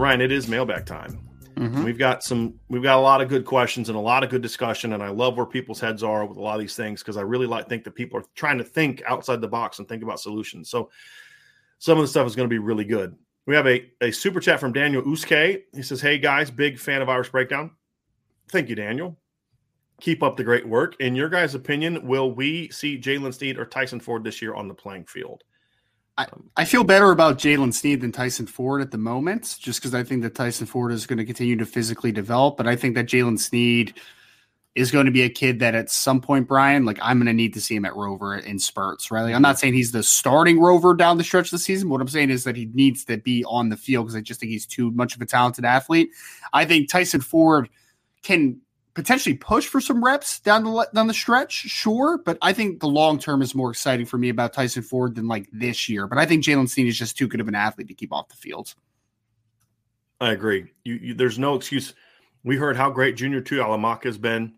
Ryan, it is mailbag time. Mm-hmm. We've got some we've got a lot of good questions and a lot of good discussion and I love where people's heads are with a lot of these things because I really like think that people are trying to think outside the box and think about solutions. So some of the stuff is going to be really good. We have a, a super chat from Daniel Uske. He says, Hey guys, big fan of Irish Breakdown. Thank you, Daniel. Keep up the great work. In your guys' opinion, will we see Jalen Sneed or Tyson Ford this year on the playing field? I, I feel better about Jalen Sneed than Tyson Ford at the moment, just because I think that Tyson Ford is going to continue to physically develop. But I think that Jalen Sneed is going to be a kid that at some point, Brian, like I'm going to need to see him at Rover in spurts, right? Like, I'm not saying he's the starting Rover down the stretch of the season. What I'm saying is that he needs to be on the field because I just think he's too much of a talented athlete. I think Tyson Ford can potentially push for some reps down the down the stretch, sure. But I think the long term is more exciting for me about Tyson Ford than like this year. But I think Jalen Sneed is just too good of an athlete to keep off the field. I agree. You, you, there's no excuse. We heard how great Junior Tuihalamaka has been.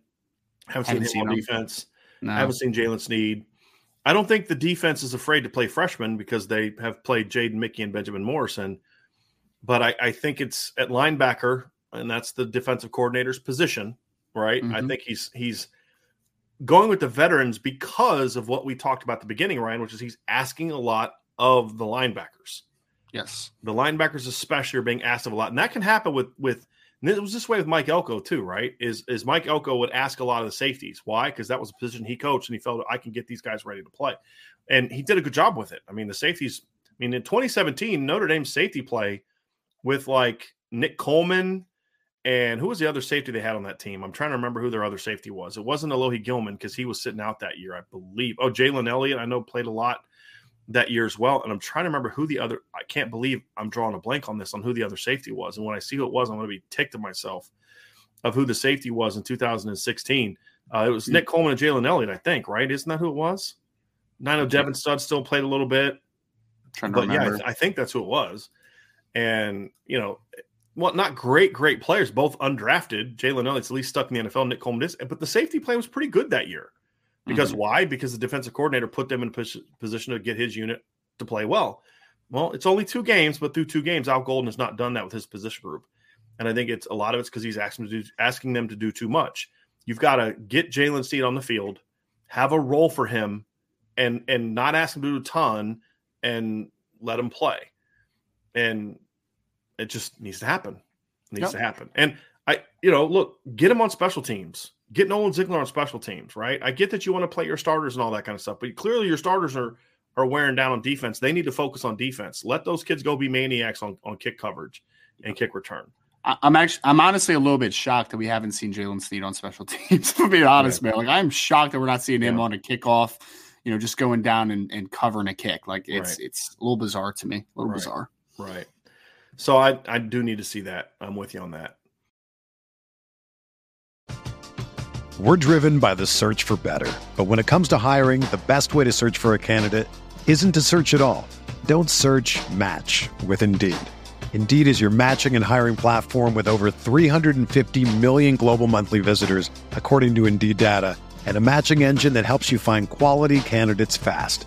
Haven't, haven't seen him on him. defense. No. Haven't seen Jalen Sneed. I don't think the defense is afraid to play freshmen because they have played Jaden Mickey and Benjamin Morrison. But I, I think it's at linebacker, and that's the defensive coordinator's position right? Mm-hmm. I think he's he's going with the veterans because of what we talked about at the beginning, Ryan, which is he's asking a lot of the linebackers. Yes, the linebackers especially are being asked of a lot, and that can happen with with. it was this way with Mike Elko too, right? Is is Mike Elko would ask a lot of the safeties. Why? Because that was a position he coached, and he felt I can get these guys ready to play, and he did a good job with it. I mean, the safeties. I mean, in 2017, Notre Dame safety play with like Nick Coleman and who was the other safety they had on that team? I'm trying to remember who their other safety was. It wasn't Alohi Gilman because he was sitting out that year, I believe. Oh, Jalen Elliott, I know played a lot that year as well. And I'm trying to remember who the other. I can't believe I'm drawing a blank on this on who the other safety was. And when I see who it was, I'm going to be ticked at myself of who the safety was in 2016. Uh, it was Nick Coleman and Jalen Elliott, I think. Right? Isn't that who it was? I know Devin Studstill played a little bit. trying to but remember. yeah, I, I think that's who it was. And you know, well, not great, great players, both undrafted. Jalen Elliott's at least stuck in the NFL. Nick Coleman is, but the safety play was pretty good that year. Because mm-hmm. why? Because the defensive coordinator put them in a position to get his unit to play well. Well, it's only two games, but through two games, Al Golden has not done that with his position group. And I think it's a lot of it's because he's asking, do, asking them to do too much. You've got to get Jalen Sneed on the field, have a role for him, and and not ask him to do a ton, and let him play. And it just needs to happen. It needs yep. to happen. And I, you know, look, get him on special teams. Get Nolan Ziegler on special teams, right? I get that you want to play your starters and all that kind of stuff, but clearly your starters are are wearing down on defense. They need to focus on defense. Let those kids go be maniacs on, on kick coverage and kick return. I'm actually, I'm honestly a little bit shocked that we haven't seen Jalen Sneed on special teams. To be honest, yeah. man, like I'm shocked that we're not seeing him yeah. on a kickoff. You know, just going down and, and covering a kick. Like it's right. it's a little bizarre to me. A little right. bizarre. Right. So I, I do need to see that. I'm with you on that. We're driven by the search for better. But when it comes to hiring, the best way to search for a candidate isn't to search at all. Don't search match with Indeed. Indeed is your matching and hiring platform with over 350 million global monthly visitors, according to Indeed data, and a matching engine that helps you find quality candidates fast.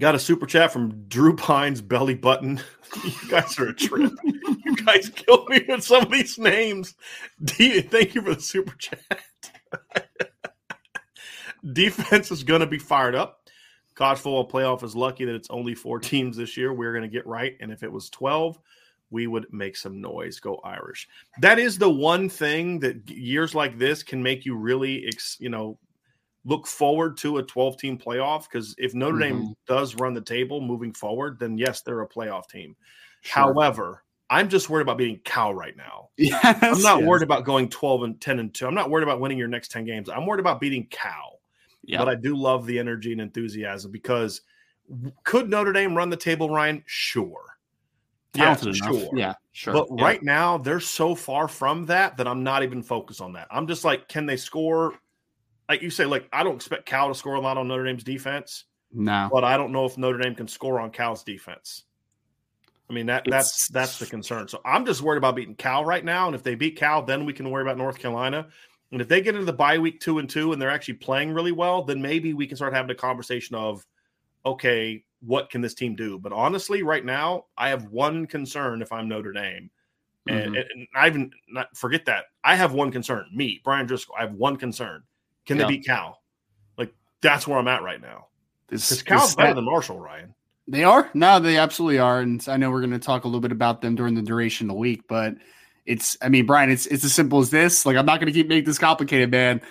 Got a super chat from Drew Pines Belly Button. you guys are a trip. you guys kill me with some of these names. D- thank you for the super chat. Defense is going to be fired up. College football playoff is lucky that it's only four teams this year. We're going to get right. And if it was 12, we would make some noise. Go Irish. That is the one thing that years like this can make you really, ex- you know, look forward to a 12 team playoff because if Notre mm-hmm. Dame does run the table moving forward, then yes, they're a playoff team. Sure. However, I'm just worried about beating Cal right now. Yes, I'm not yes. worried about going 12 and 10 and 2. I'm not worried about winning your next 10 games. I'm worried about beating Cal. Yep. But I do love the energy and enthusiasm because could Notre Dame run the table, Ryan? Sure. Yeah, sure. Yeah, sure. But yeah. right now, they're so far from that that I'm not even focused on that. I'm just like, can they score like you say, like I don't expect Cal to score a lot on Notre Dame's defense. No, but I don't know if Notre Dame can score on Cal's defense. I mean that it's, that's that's the concern. So I'm just worried about beating Cal right now, and if they beat Cal, then we can worry about North Carolina. And if they get into the bye week two and two, and they're actually playing really well, then maybe we can start having a conversation of, okay, what can this team do? But honestly, right now, I have one concern if I'm Notre Dame, and, mm-hmm. and I even not forget that I have one concern. Me, Brian Driscoll, I have one concern can yeah. they beat Cal? Like that's where I'm at right now. Because Cal's better than Marshall, Ryan. They are no, they absolutely are, and I know we're going to talk a little bit about them during the duration of the week, but it's I mean, Brian, it's it's as simple as this. Like I'm not going to keep making this complicated, man.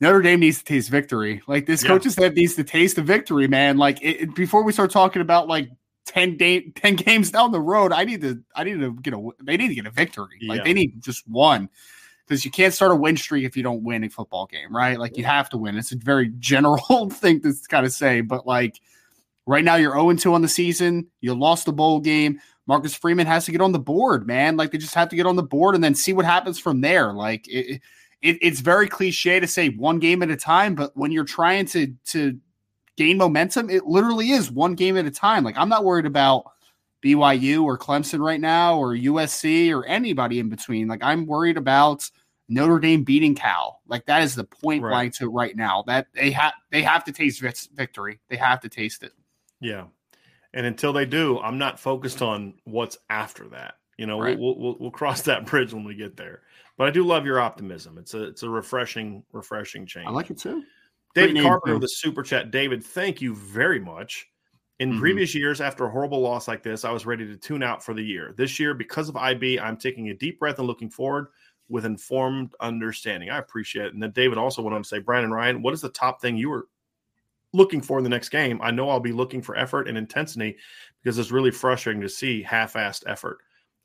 Notre Dame needs to taste victory. Like this yeah. coaching staff needs to taste the victory, man. Like it, it, before we start talking about like 10, day, 10 games down the road, I need to I need to get a they need to get a victory. Like yeah. they need just one because you can't start a win streak if you don't win a football game, right? Like you have to win. It's a very general thing to kind of say, but like right now you're 0 2 on the season. You lost the bowl game. Marcus Freeman has to get on the board, man. Like they just have to get on the board and then see what happens from there. Like it, it, it's very cliche to say one game at a time, but when you're trying to to gain momentum, it literally is one game at a time. Like I'm not worried about BYU or Clemson right now or USC or anybody in between. Like I'm worried about Notre Dame beating Cal. Like that is the point right. blank to right now. That they have they have to taste victory. They have to taste it. Yeah. And until they do, I'm not focused on what's after that. You know, right. we'll, we'll, we'll cross that bridge when we get there. But I do love your optimism. It's a it's a refreshing refreshing change. I like it too. David Carpenter with the super chat. David, thank you very much. In mm-hmm. previous years, after a horrible loss like this, I was ready to tune out for the year. This year, because of IB, I'm taking a deep breath and looking forward with informed understanding. I appreciate it. And then David also went on to say, Brian and Ryan, what is the top thing you were looking for in the next game? I know I'll be looking for effort and intensity because it's really frustrating to see half-assed effort.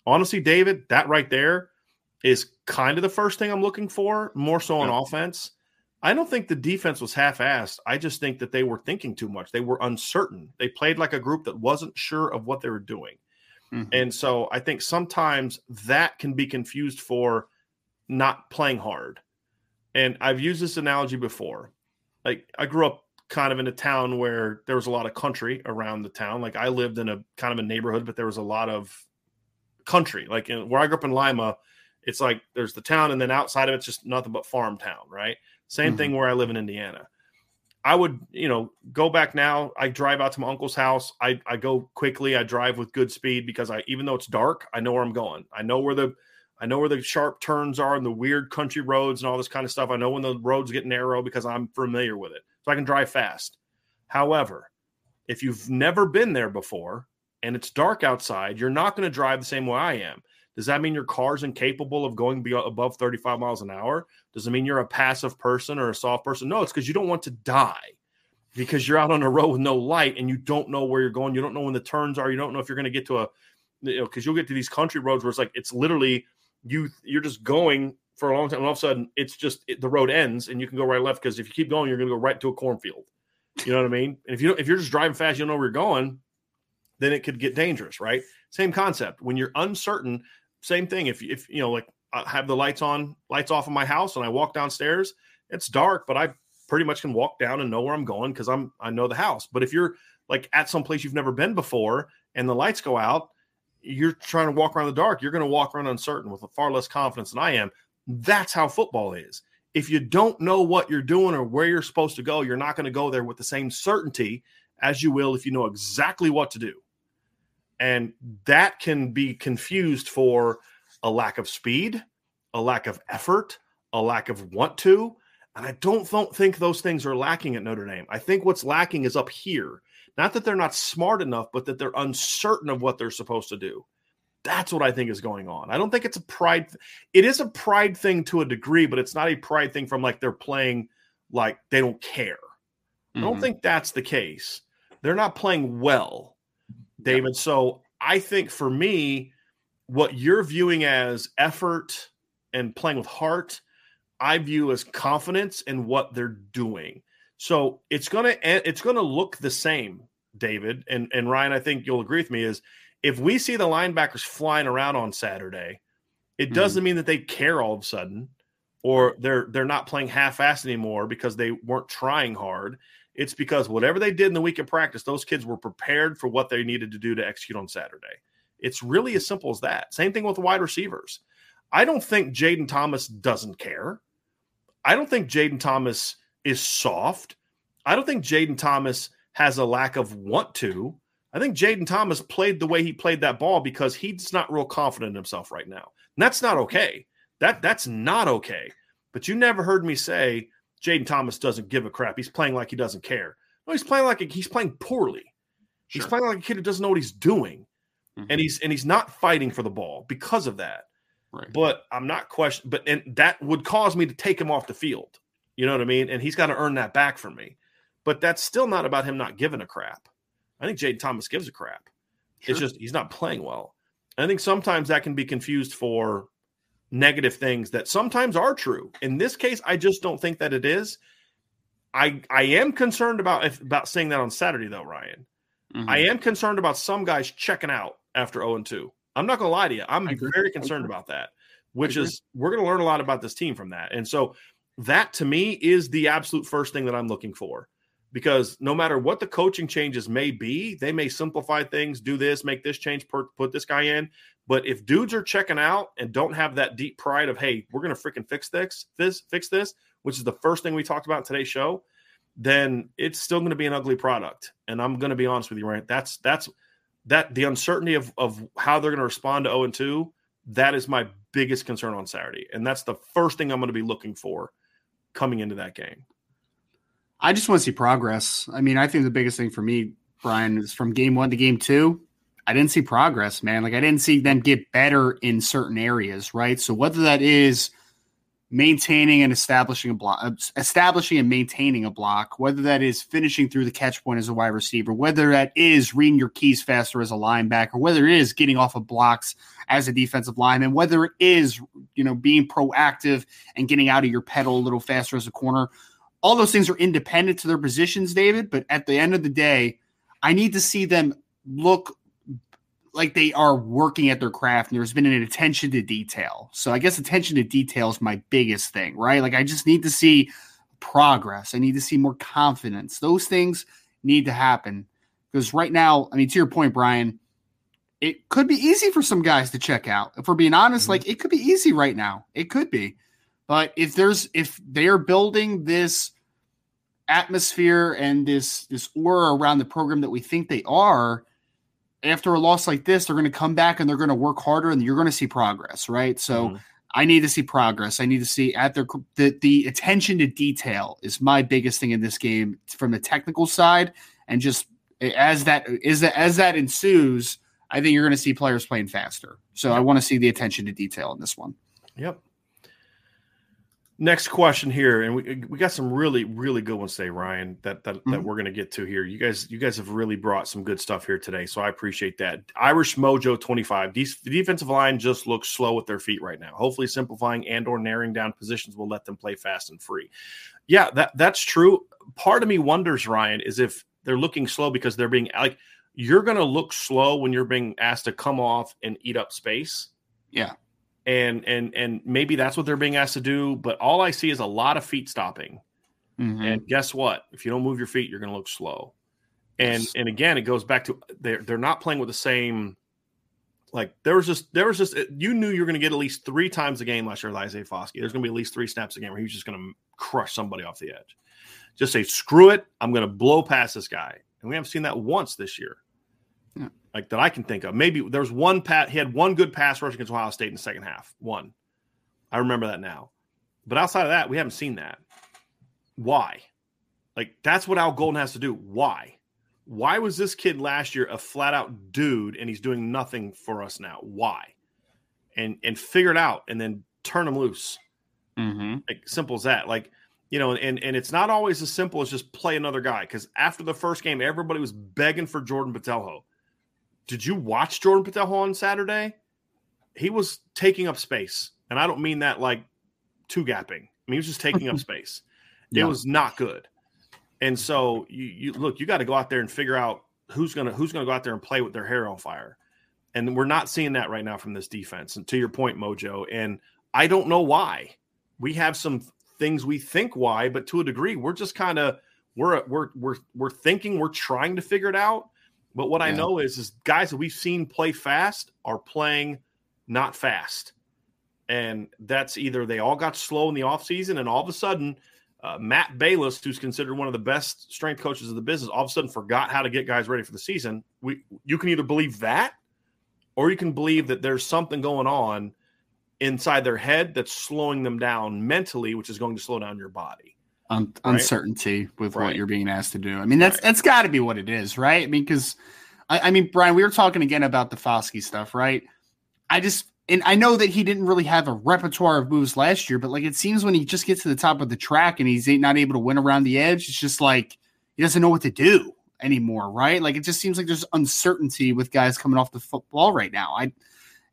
Honestly, David, that right there is kind of the first thing I'm looking for, more so on yeah. offense. I don't think the defense was half-assed. I just think that they were thinking too much. They were uncertain. They played like a group that wasn't sure of what they were doing. Mm-hmm. And so I think sometimes that can be confused for not playing hard. And I've used this analogy before. Like I grew up kind of in a town where there was a lot of country around the town. Like I lived in a kind of a neighborhood, but there was a lot of country. Like in, where I grew up in Lima, it's like there's the town, and then outside of it's just nothing but farm town, right? Same mm-hmm. thing where I live in Indiana. I would, you know, go back now. I drive out to my uncle's house. I, I go quickly. I drive with good speed because I, even though it's dark, I know where I'm going. I know where the I know where the sharp turns are and the weird country roads and all this kind of stuff. I know when the roads get narrow because I'm familiar with it. So I can drive fast. However, if you've never been there before and it's dark outside, you're not going to drive the same way I am. Does that mean your car's incapable of going above 35 miles an hour? Does it mean you're a passive person or a soft person? No, it's because you don't want to die because you're out on a road with no light and you don't know where you're going. You don't know when the turns are. You don't know if you're going to get to a, you know, because you'll get to these country roads where it's like it's literally you. You're just going for a long time, and all of a sudden it's just it, the road ends and you can go right left because if you keep going, you're going to go right to a cornfield. You know what I mean? And if you if you're just driving fast, you don't know where you're going, then it could get dangerous, right? Same concept. When you're uncertain, same thing. If if you know, like I have the lights on, lights off in my house, and I walk downstairs, it's dark, but I pretty much can walk down and know where I'm going because I'm I know the house. But if you're like at some place you've never been before and the lights go out, you're trying to walk around the dark. You're going to walk around uncertain with far less confidence than I am. That's how football is. If you don't know what you're doing or where you're supposed to go, you're not going to go there with the same certainty as you will if you know exactly what to do. And that can be confused for a lack of speed, a lack of effort, a lack of want to. And I don't think those things are lacking at Notre Dame. I think what's lacking is up here. Not that they're not smart enough, but that they're uncertain of what they're supposed to do. That's what I think is going on. I don't think it's a pride. It is a pride thing to a degree, but it's not a pride thing from like they're playing like they don't care. Mm-hmm. I don't mm-hmm. think that's the case. They're not playing well, David. So I think for me, what you're viewing as effort and playing with heart, I view as confidence in what they're doing. So it's gonna it's gonna look the same, David and and Ryan. I think you'll agree with me. Is if we see the linebackers flying around on Saturday, it mm-hmm. doesn't mean that they care all of a sudden, or they're they're not playing half-assed anymore because they weren't trying hard. It's because whatever they did in the week of practice, those kids were prepared for what they needed to do to execute on Saturday. It's really as simple as that. Same thing with the wide receivers. I don't think Jayden Thomas doesn't care. I don't think Jayden Thomas is soft. I don't think Jayden Thomas has a lack of want to. I think Jayden Thomas played the way he played that ball because he's not real confident in himself right now. And that's not okay. That that's not okay. But you never heard me say Jayden Thomas doesn't give a crap. He's playing like he doesn't care. No, he's playing like a, he's playing poorly. Sure. He's playing like a kid who doesn't know what he's doing, mm-hmm. and he's and he's not fighting for the ball because of that. Right. But I'm not question. But and that would cause me to take him off the field. You know what I mean? And he's got to earn that back from me. But that's still not about him not giving a crap. I think Jayden Thomas gives a crap. Sure. It's just he's not playing well. I think sometimes that can be confused for negative things that sometimes are true. In this case, I just don't think that it is. I I am concerned about if, about saying that on Saturday though, Ryan. Mm-hmm. I am concerned about some guys checking out after 0 and 2. I'm not going to lie to you. I'm very concerned about that, which is we're going to learn a lot about this team from that. And so that to me is the absolute first thing that I'm looking for because no matter what the coaching changes may be, they may simplify things, do this, make this change, put this guy in. But if dudes are checking out and don't have that deep pride of, hey, we're going to freaking fix this, this, fix this, which is the first thing we talked about in today's show, then it's still going to be an ugly product. And I'm going to be honest with you, right? That's that's that the uncertainty of of how they're going to respond to 0 and 2. That is my biggest concern on Saturday, and that's the first thing I'm going to be looking for coming into that game. I just want to see progress. I mean, I think the biggest thing for me, Brian, is from game one to game two. I didn't see progress, man. Like I didn't see them get better in certain areas, right? So whether that is maintaining and establishing a block, establishing and maintaining a block, whether that is finishing through the catch point as a wide receiver, whether that is reading your keys faster as a linebacker, whether it is getting off of blocks as a defensive lineman, whether it is, you know, being proactive and getting out of your pedal a little faster as a corner all those things are independent to their positions, David. But at the end of the day, I need to see them look like they are working at their craft and there's been an attention to detail. So I guess attention to detail is my biggest thing, right? Like I just need to see progress. I need to see more confidence. Those things need to happen because right now, I mean, to your point, Brian, it could be easy for some guys to check out. If we're being honest, mm-hmm. like it could be easy right now. It could be. But if there's if they're building this atmosphere and this this aura around the program that we think they are, after a loss like this, they're going to come back and they're going to work harder and you're going to see progress, right? So mm-hmm. I need to see progress. I need to see at their the, the attention to detail is my biggest thing in this game from the technical side, and just as that is that as that ensues, I think you're going to see players playing faster. So I want to see the attention to detail in this one. Yep. Next question here, and we we got some really really good ones today, Ryan. That that, mm-hmm. that we're going to get to here. You guys you guys have really brought some good stuff here today, so I appreciate that. Irish Mojo twenty five. The defensive line just looks slow with their feet right now. Hopefully, simplifying and or narrowing down positions will let them play fast and free. Yeah, that that's true. Part of me wonders, Ryan, is if they're looking slow because they're being like you're going to look slow when you're being asked to come off and eat up space. Yeah and and and maybe that's what they're being asked to do. But all I see is a lot of feet stopping. Mm-hmm. And guess what? If you don't move your feet, you're going to look slow. And and again, it goes back to they're they're not playing with the same. Like there was just there was just you knew you were going to get at least three times a game last year, with Isaiah Foskey. There's going to be at least three snaps a game where he's just going to crush somebody off the edge. Just say screw it, I'm going to blow past this guy, and we haven't seen that once this year like that I can think of. Maybe there's one pat. He had one good pass rush against Ohio State in the second half. One, I remember that now. But outside of that, we haven't seen that. Why? Like that's what Al Golden has to do. Why? Why was this kid last year a flat out dude and he's doing nothing for us now? Why? And and figure it out and then turn him loose. Mm-hmm. Like simple as that. Like you know, and and it's not always as simple as just play another guy. Because after the first game, everybody was begging for Jordan Botelho did you watch Jordan Botelho on Saturday? He was taking up space. And I don't mean that like two gapping. I mean, he was just taking up space. It was not good. And so you, you look, you got to go out there and figure out who's gonna who's gonna go out there and play with their hair on fire. And we're not seeing that right now from this defense. And to your point, Mojo, and I don't know why. We have some things we think why, but to a degree, we're just kind of we're we're we're we're thinking we're trying to figure it out but what yeah. I know is, is guys that we've seen play fast are playing not fast. And that's either they all got slow in the offseason and all of a sudden, uh, Matt Balis, who's considered one of the best strength coaches of the business, all of a sudden forgot how to get guys ready for the season. We you can either believe that, or you can believe that there's something going on inside their head that's slowing them down mentally, which is going to slow down your body un- right? uncertainty with right. what you're being asked to do. I mean, that's right. that's got to be what it is, right? I mean, because I, I, mean, Brian, we were talking again about the Foskey stuff, right? I just and I know that he didn't really have a repertoire of moves last year, but like it seems when he just gets to the top of the track and he's not able to win around the edge, it's just like he doesn't know what to do anymore, right? Like it just seems like there's uncertainty with guys coming off the football right now. I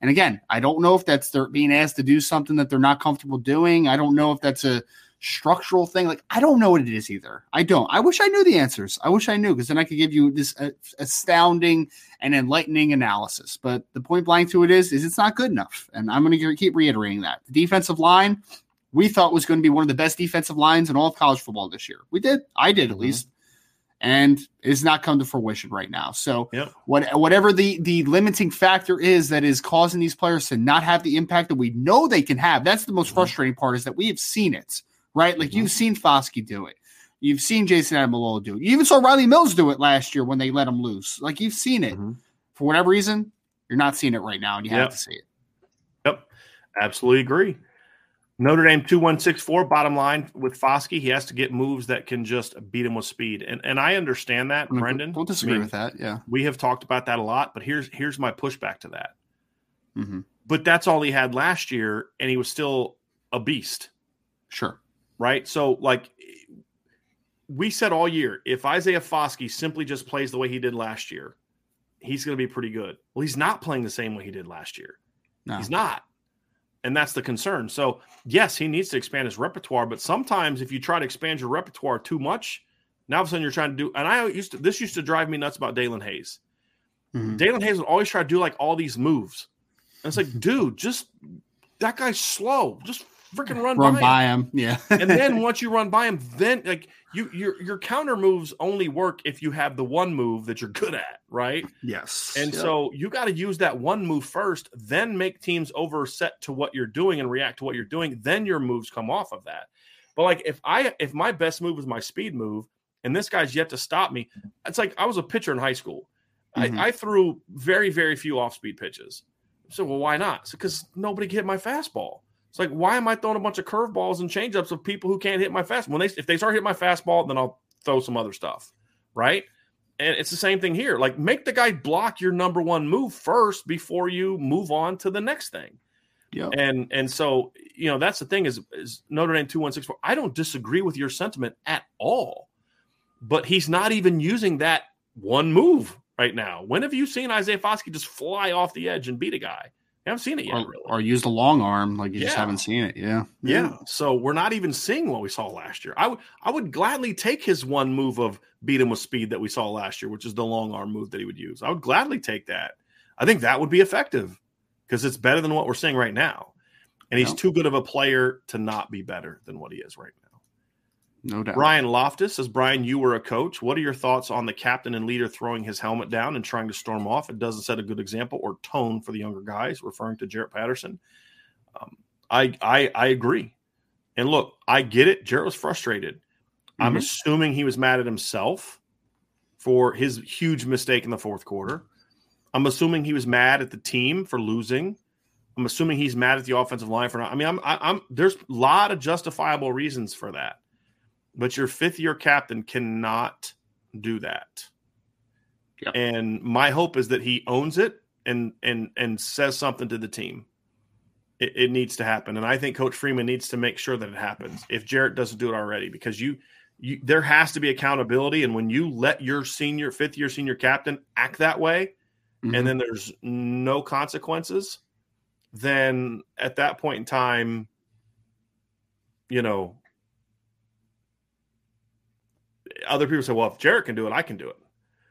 and again, I don't know if that's they're being asked to do something that they're not comfortable doing. I don't know if that's a structural thing. Like I don't know what it is either. I don't. I wish I knew the answers. I wish I knew because then I could give you this uh, astounding and enlightening analysis. But the point blank to it is, is it's not good enough, and I'm going to keep reiterating that. The defensive line we thought was going to be one of the best defensive lines in all of college football this year. We did. I did at mm-hmm. least. And it's not come to fruition right now. So, yep. what, whatever the the limiting factor is that is causing these players to not have the impact that we know they can have, that's the most mm-hmm. frustrating part. Is that we have seen it right? Like mm-hmm. you've seen Foskey do it. You've seen Jayson Ademilola do it. You even saw Rylie Mills do it last year when they let him loose. Like you've seen it. Mm-hmm. For whatever reason, you're not seeing it right now, and you yep. have to see it. Yep, absolutely agree. Notre Dame two one six four. Bottom line with Foskey, he has to get moves that can just beat him with speed, and and I understand that, Brendan. Don't disagree I mean, with that. Yeah, we have talked about that a lot, but here's here's my pushback to that. Mm-hmm. But that's all he had last year, and he was still a beast. Sure right? So, like we said all year, if Isaiah Foskey simply just plays the way he did last year, he's going to be pretty good. Well, he's not playing the same way he did last year. No. He's not. And that's the concern. So, yes, he needs to expand his repertoire, but sometimes if you try to expand your repertoire too much, now all of a sudden you're trying to do, and I used to, this used to drive me nuts about Daelin Hayes. Mm-hmm. Daelin Hayes would always try to do like all these moves. And it's like, dude, just that guy's slow. Just freaking run, run by, by him. him. Yeah. and then once you run by him, then like you your your counter moves only work if you have the one move that you're good at, right? Yes. And yep. so you got to use that one move first, then make teams overset to what you're doing and react to what you're doing. Then your moves come off of that. But like if I if my best move is my speed move and this guy's yet to stop me, it's like I was a pitcher in high school. Mm-hmm. I, I threw very, very few off speed pitches. So well, why not? Because nobody hit my fastball. It's like, why am I throwing a bunch of curveballs and changeups of people who can't hit my fastball? When they if they start hitting my fastball, then I'll throw some other stuff, right? And it's the same thing here. Like, make the guy block your number one move first before you move on to the next thing. Yeah. And and so you know that's the thing is, is Notre Dame two one six four. I don't disagree with your sentiment at all, but he's not even using that one move right now. When have you seen Isaiah Foskey just fly off the edge and beat a guy? I haven't seen it yet, or, really. Or use the long arm, like you yeah. just haven't seen it. Yeah. yeah. yeah. So we're not even seeing what we saw last year. I would I would gladly take his one move of beat him with speed that we saw last year, which is the long arm move that he would use. I would gladly take that. I think that would be effective because it's better than what we're seeing right now. And he's too good of a player to not be better than what he is right now. No doubt. Brian Loftus says, Brian, you were a coach. What are your thoughts on the captain and leader throwing his helmet down and trying to storm off? It doesn't set a good example or tone for the younger guys, referring to Jarrett Patterson. Um, I, I I agree. And look, I get it. Jarrett was frustrated. Mm-hmm. I'm assuming he was mad at himself for his huge mistake in the fourth quarter. I'm assuming he was mad at the team for losing. I'm assuming he's mad at the offensive line for not. I mean, I'm, I, am i am there's a lot of justifiable reasons for that but your fifth year captain cannot do that. Yep. And my hope is that he owns it and and and says something to the team. It, it, needs to happen, and I think Coach Freeman needs to make sure that it happens. If Jarrett doesn't do it already, because you, you there has to be accountability, and when you let your senior fifth year senior captain act that way, mm-hmm. and then there's no consequences, then at that point in time, you know, other people say, well, if Jarrett can do it, I can do it.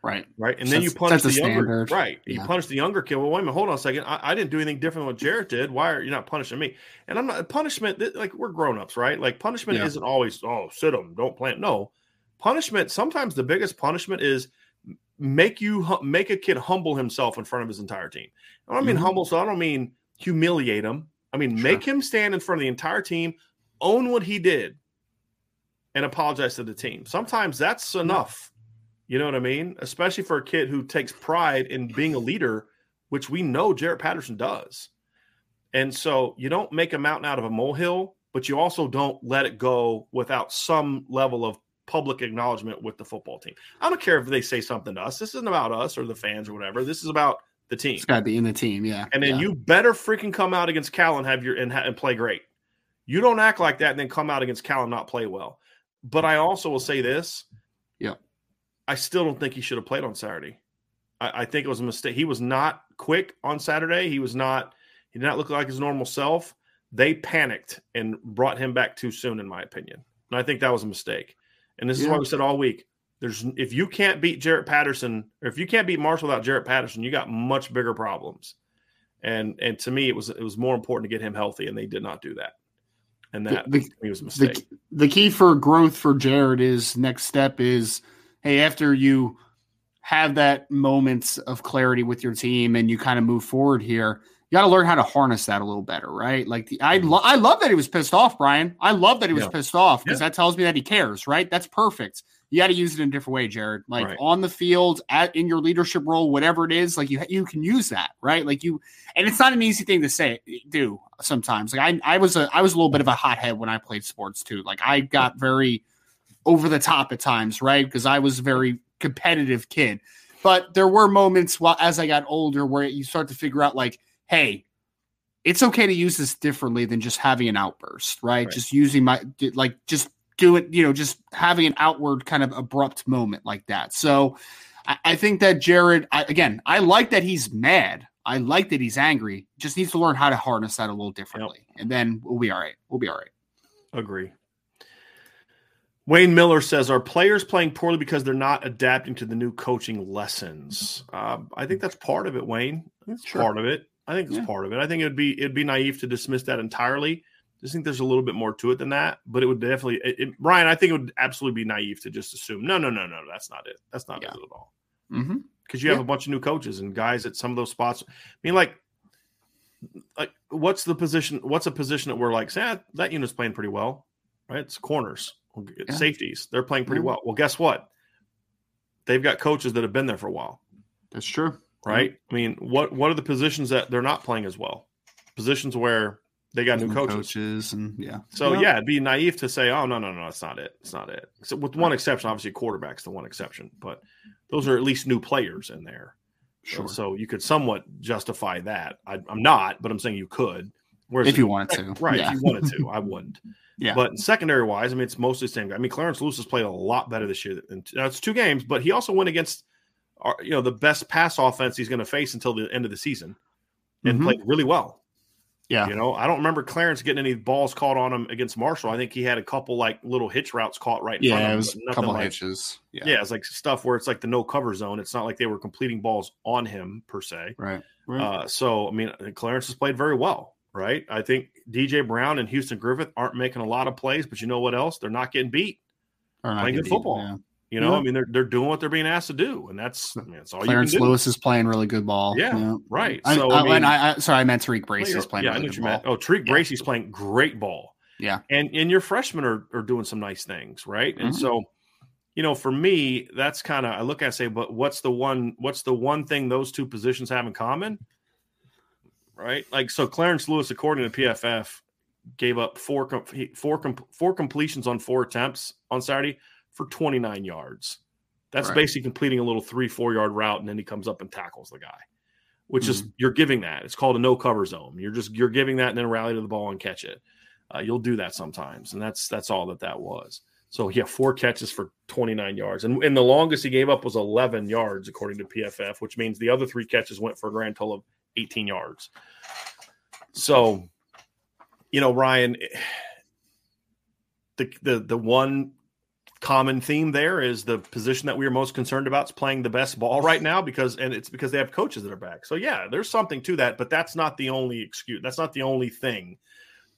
Right. Right. And then you punish the younger. Standard. Right. Yeah. You punish the younger kid. Well, wait a minute. Hold on a second. I, I, didn't do anything different than what Jarrett did. Why are you not punishing me? And I'm not punishment. Like we're grown ups, right? Like punishment yeah. isn't always oh sit them, don't plant. No, punishment. Sometimes the biggest punishment is make you make a kid humble himself in front of his entire team. I don't mean mm-hmm. humble, so I don't mean humiliate him. I mean sure. make him stand in front of the entire team, own what he did, and apologize to the team. Sometimes that's enough. You know what I mean? Especially for a kid who takes pride in being a leader, which we know Jarrett Patterson does. And so you don't make a mountain out of a molehill, but you also don't let it go without some level of public acknowledgement with the football team. I don't care if they say something to us. This isn't about us or the fans or whatever. This is about the team. It's got to be in the team, yeah. And then yeah. you better freaking come out against Cal and have your and, and play great. You don't act like that and then come out against Cal and not play well. But I also will say this. Yeah. I still don't think he should have played on Saturday. I, I, think it was a mistake. He was not quick on Saturday. He was not, he did not look like his normal self. They panicked and brought him back too soon, in my opinion. And I think that was a mistake. And this yeah. is why we said all week there's if you can't beat Jarrett Patterson, or if you can't beat Marshall without Jarrett Patterson, you got much bigger problems. And and to me, it was it was more important to get him healthy, and they did not do that and that the, the, was a mistake. The, the key for growth for Jarrett is next step is hey, after you have that moments of clarity with your team and you kind of move forward here, you got to learn how to harness that a little better, right? Like the, I, mm-hmm. lo- I love that he was pissed off, Brian. I love that he was yeah. pissed off because yeah. that tells me that he cares, right? That's perfect you got to use it in a different way, Jarrett. Like right. on the field, at in your leadership role, whatever it is, like you you can use that, right? Like you, and it's not an easy thing to say do sometimes. Like I I was a I was a little bit of a hothead when I played sports too. Like I got very over the top at times, right? Because I was a very competitive kid. But there were moments while as I got older where you start to figure out like, hey, it's okay to use this differently than just having an outburst, right? right. Just using my like just do it, you know, just having an outward kind of abrupt moment like that. So I, I think that Jarrett, I, again, I like that he's mad. I like that he's angry. Just needs to learn how to harness that a little differently, yep. and then we'll be all right. We'll be all right. Agree. Wayne Miller says, "Are players playing poorly because they're not adapting to the new coaching lessons?" Uh, I think that's part of it, Wayne. That's sure. part of it. I think it's yeah. part of it. I think it'd be it'd be naive to dismiss that entirely. I just think there's a little bit more to it than that, but it would definitely, it, it, Ryan. I think it would absolutely be naive to just assume, no, no, no, no, that's not it. That's not yeah. it at all. Because mm-hmm. you yeah. have a bunch of new coaches and guys at some of those spots. I mean, like, like what's the position? What's a position that we're like, ah, that unit's playing pretty well, right? It's corners, yeah. safeties. They're playing pretty well. Well, guess what? They've got coaches that have been there for a while. That's true, right? I mean, what what are the positions that they're not playing as well? Positions where They got new New coaches. coaches and yeah. So Yeah. yeah, it'd be naive to say, "Oh no, no, no, it's not it. It's not it." So with one exception, obviously, quarterback's the one exception, but those are at least new players in there. Sure. So you could somewhat justify that. I, I'm not, but I'm saying you could. Whereas If you wanted to. right? Yeah. If you wanted to, I wouldn't. Yeah. But secondary wise, I mean, it's mostly the same guy. I mean, Clarence Lewis has played a lot better this year. Than, now it's two games, but he also went against, our, you know, the best pass offense he's going to face until the end of the season, and Mhm. played really well. Yeah. You know, I don't remember Clarence getting any balls caught on him against Marshall. I think he had a couple like little hitch routes caught right in front Yeah, of it him. was a couple like- hitches. Yeah. Yeah, it's like stuff where it's like the no cover zone. It's not like they were completing balls on him per se. Right. Right. Uh, so I mean, Clarence has played very well, right? I think DJ Brown and Houston Griffith aren't making a lot of plays, but you know what else? They're not getting beat. Not playing good football. Yeah. You know, Yeah. I mean, they're they're doing what they're being asked to do, and that's I mean, that's all Clarence you can do. Lewis is playing really good ball. Yeah, right. So, I, I mean- and I, I, sorry, I meant Tariq is playing yeah, really what good ball. meant. Oh, Tariq Yeah. Bracy's playing great ball. Yeah. and and your freshmen are are doing some nice things, right? And Mhm. so, you know, for me, that's kind of I look at it and say, but what's the one what's the one thing those two positions have in common? Right, like so, Clarence Lewis, according to PFF, gave up four four four completions on four attempts on Saturday for 29 yards. That's Right. basically completing a little three four yard route, and then he comes up and tackles the guy. Which is Mm-hmm. you're giving that. It's called a no cover zone. You're just you're giving that and then rally to the ball and catch it. Uh, you'll do that sometimes, and that's that's all that that was. So yeah, four catches for 29 yards, and and the longest he gave up was 11 yards according to PFF, which means the other three catches went for a grand total of 18 yards. So, you know, Ryan, the the the one common theme there is the position that we are most concerned about is playing the best ball right now because and it's because they have coaches that are back. So yeah, there's something to that, but that's not the only excuse. That's not the only thing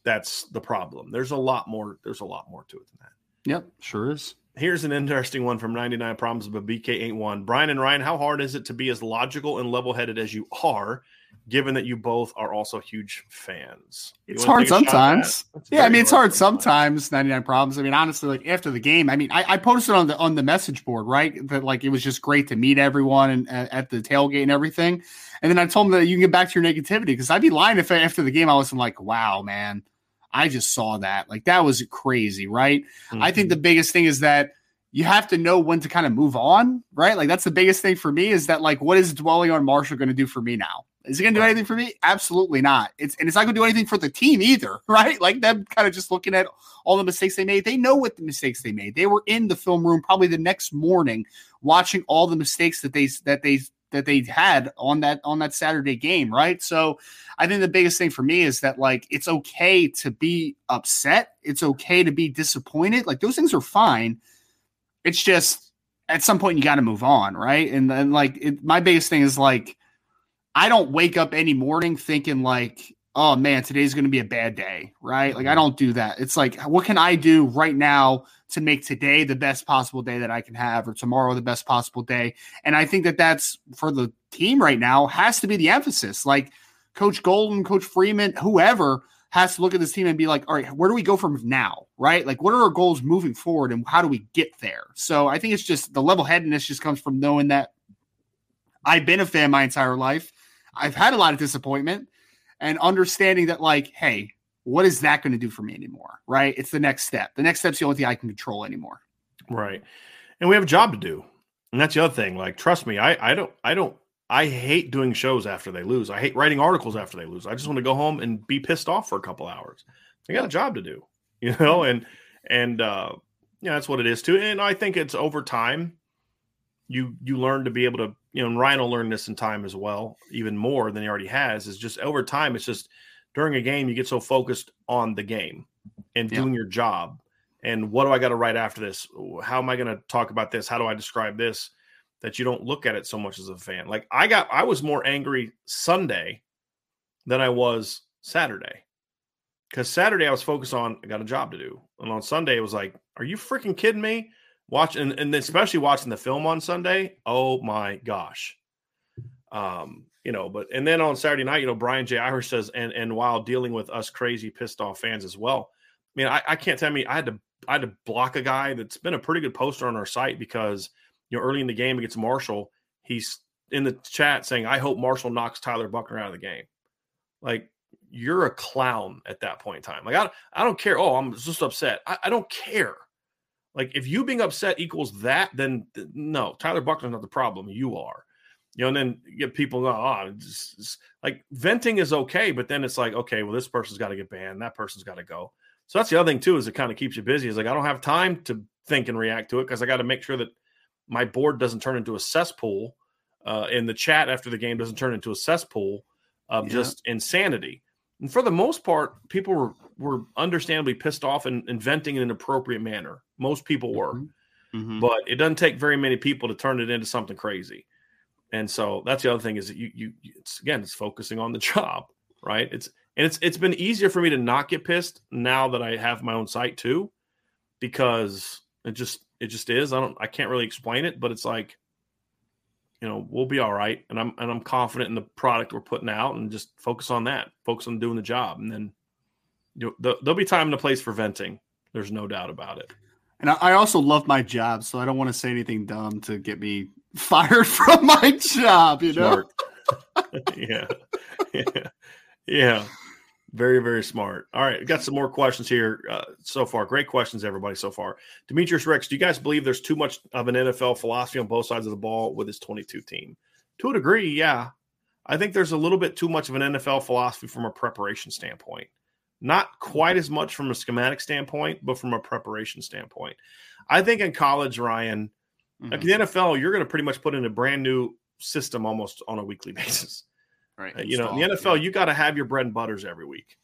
that's the problem. There's a lot more there's a lot more to it than that. Yep, sure is. Here's an interesting one from 99 Problems of a BK81. Brian and Ryan, how hard is it to be as logical and level headed as you are, given that you both are also huge fans? You It's hard take a shot at that? sometimes. Yeah, I mean it's hard sometimes. Ninety nine problems. I mean, honestly, like after the game, I mean, I, I posted on the on the message board, right? That like it was just great to meet everyone and at, at the tailgate and everything. And then I told them that you can get back to your negativity because I'd be lying if after the game I wasn't like, wow, man, I just saw that. Like that was crazy, right? I think mm-hmm. the biggest thing is that you have to know when to kind of move on, right? Like that's the biggest thing for me is that like what is dwelling on Marshall going to do for me now? Is it going to do anything for me? Absolutely not. It's and it's not going to do anything for the team either, right? Like them kind of just looking at all the mistakes they made. They know what the mistakes they made. They were in the film room probably the next morning watching all the mistakes that they that they that they had on that on that Saturday game, right? So I think the biggest thing for me is that like it's okay to be upset. It's okay to be disappointed. Like those things are fine. It's just at some point you got to move on, right? And then like it, my biggest thing is like I don't wake up any morning thinking like, oh man, today's going to be a bad day, right? Like I mm-hmm. don't do that. It's like what can I do right now to make today the best possible day that I can have, or tomorrow the best possible day? And I think that that's for the team right now has to be the emphasis. Like Coach Golden, Coach Freeman, whoever has to look at this team and be like, all right, where do we go from now? Right? Like, what are our goals moving forward and how do we get there? So I think it's just the level headedness just comes from knowing that I've been a fan my entire life. I've had a lot of disappointment and understanding that, like, hey, what is that going to do for me anymore? Right? It's the next step. The next step's the only thing I can control anymore. Right. And we have a job to do. And that's the other thing. Like, trust me, I, I don't, I don't, I hate doing shows after they lose. I hate writing articles after they lose. I just want to go home and be pissed off for a couple hours. I got a job to do, you know, and, and, uh, yeah, that's what it is too. And I think it's over time. You, you learn to be able to, you know, and Ryan will learn this in time as well, even more than he already has. Is just over time. It's just during a game, you get so focused on the game and Yeah. doing your job and what do I got to write after this? How am I going to talk about this? How do I describe this? That you don't look at it so much as a fan. Like I got, I was more angry Sunday than I was Saturday because Saturday I was focused on I got a job to do, and on Sunday it was like, are you freaking kidding me? Watch and, and especially watching the film on Sunday. Oh my gosh. Um, you know, but and then on Saturday night, you know, Brian J. Irish says, and and while dealing with us crazy pissed off fans as well. I mean, I, I can't tell me I had to I had to block a guy that's been a pretty good poster on our site because you know early in the game against Marshall, he's in the chat saying, "I hope Marshall knocks Tyler Buchner out of the game." Like, you're a clown at that point in time. Like I, I don't care. Oh, I'm just upset. I, I don't care. Like if you being upset equals that, then no, Tyler Buchner's not the problem. You are. You know, and then you get people go, oh, just, just, like venting is okay, but then it's like, okay, well, this person's got to get banned, that person's got to go. So that's the other thing too, is it kind of keeps you busy. Is like I don't have time to think and react to it because I got to make sure that my board doesn't turn into a cesspool, uh, and the chat after the game doesn't turn into a cesspool of yeah. just insanity. And for the most part, people were were understandably pissed off and, and venting in an appropriate manner. Most people were, mm-hmm. Mm-hmm. but it doesn't take very many people to turn it into something crazy. And so that's the other thing is that you you it's again it's focusing on the job, right? It's and it's it's been easier for me to not get pissed now that I have my own site too, because it just it just is. I don't I can't really explain it, but it's like you know we'll be all right. And i'm and i'm confident in the product we're putting out and just focus on that focus on doing the job. And then you know, there'll be time and a place for venting. There's no doubt about it. And i also love my job so i don't want to say anything dumb to get me fired from my job you know? Yeah. Yeah. Yeah very, very smart. All right, got some more questions here uh, so far. Great questions, everybody, so far. Demetrius Rex, do you guys believe there's too much of an NFL philosophy on both sides of the ball with this 22 team? To a degree, yeah. I think there's a little bit too much of an NFL philosophy from a preparation standpoint. Not quite as much from a schematic standpoint, but from a preparation standpoint. I think in college, Ryan, mm-hmm. like in the NFL, you're going to pretty much put in a brand new system almost on a weekly basis. Right. Uh, you know, in the NFL, yeah. you got to have your bread and butters every week.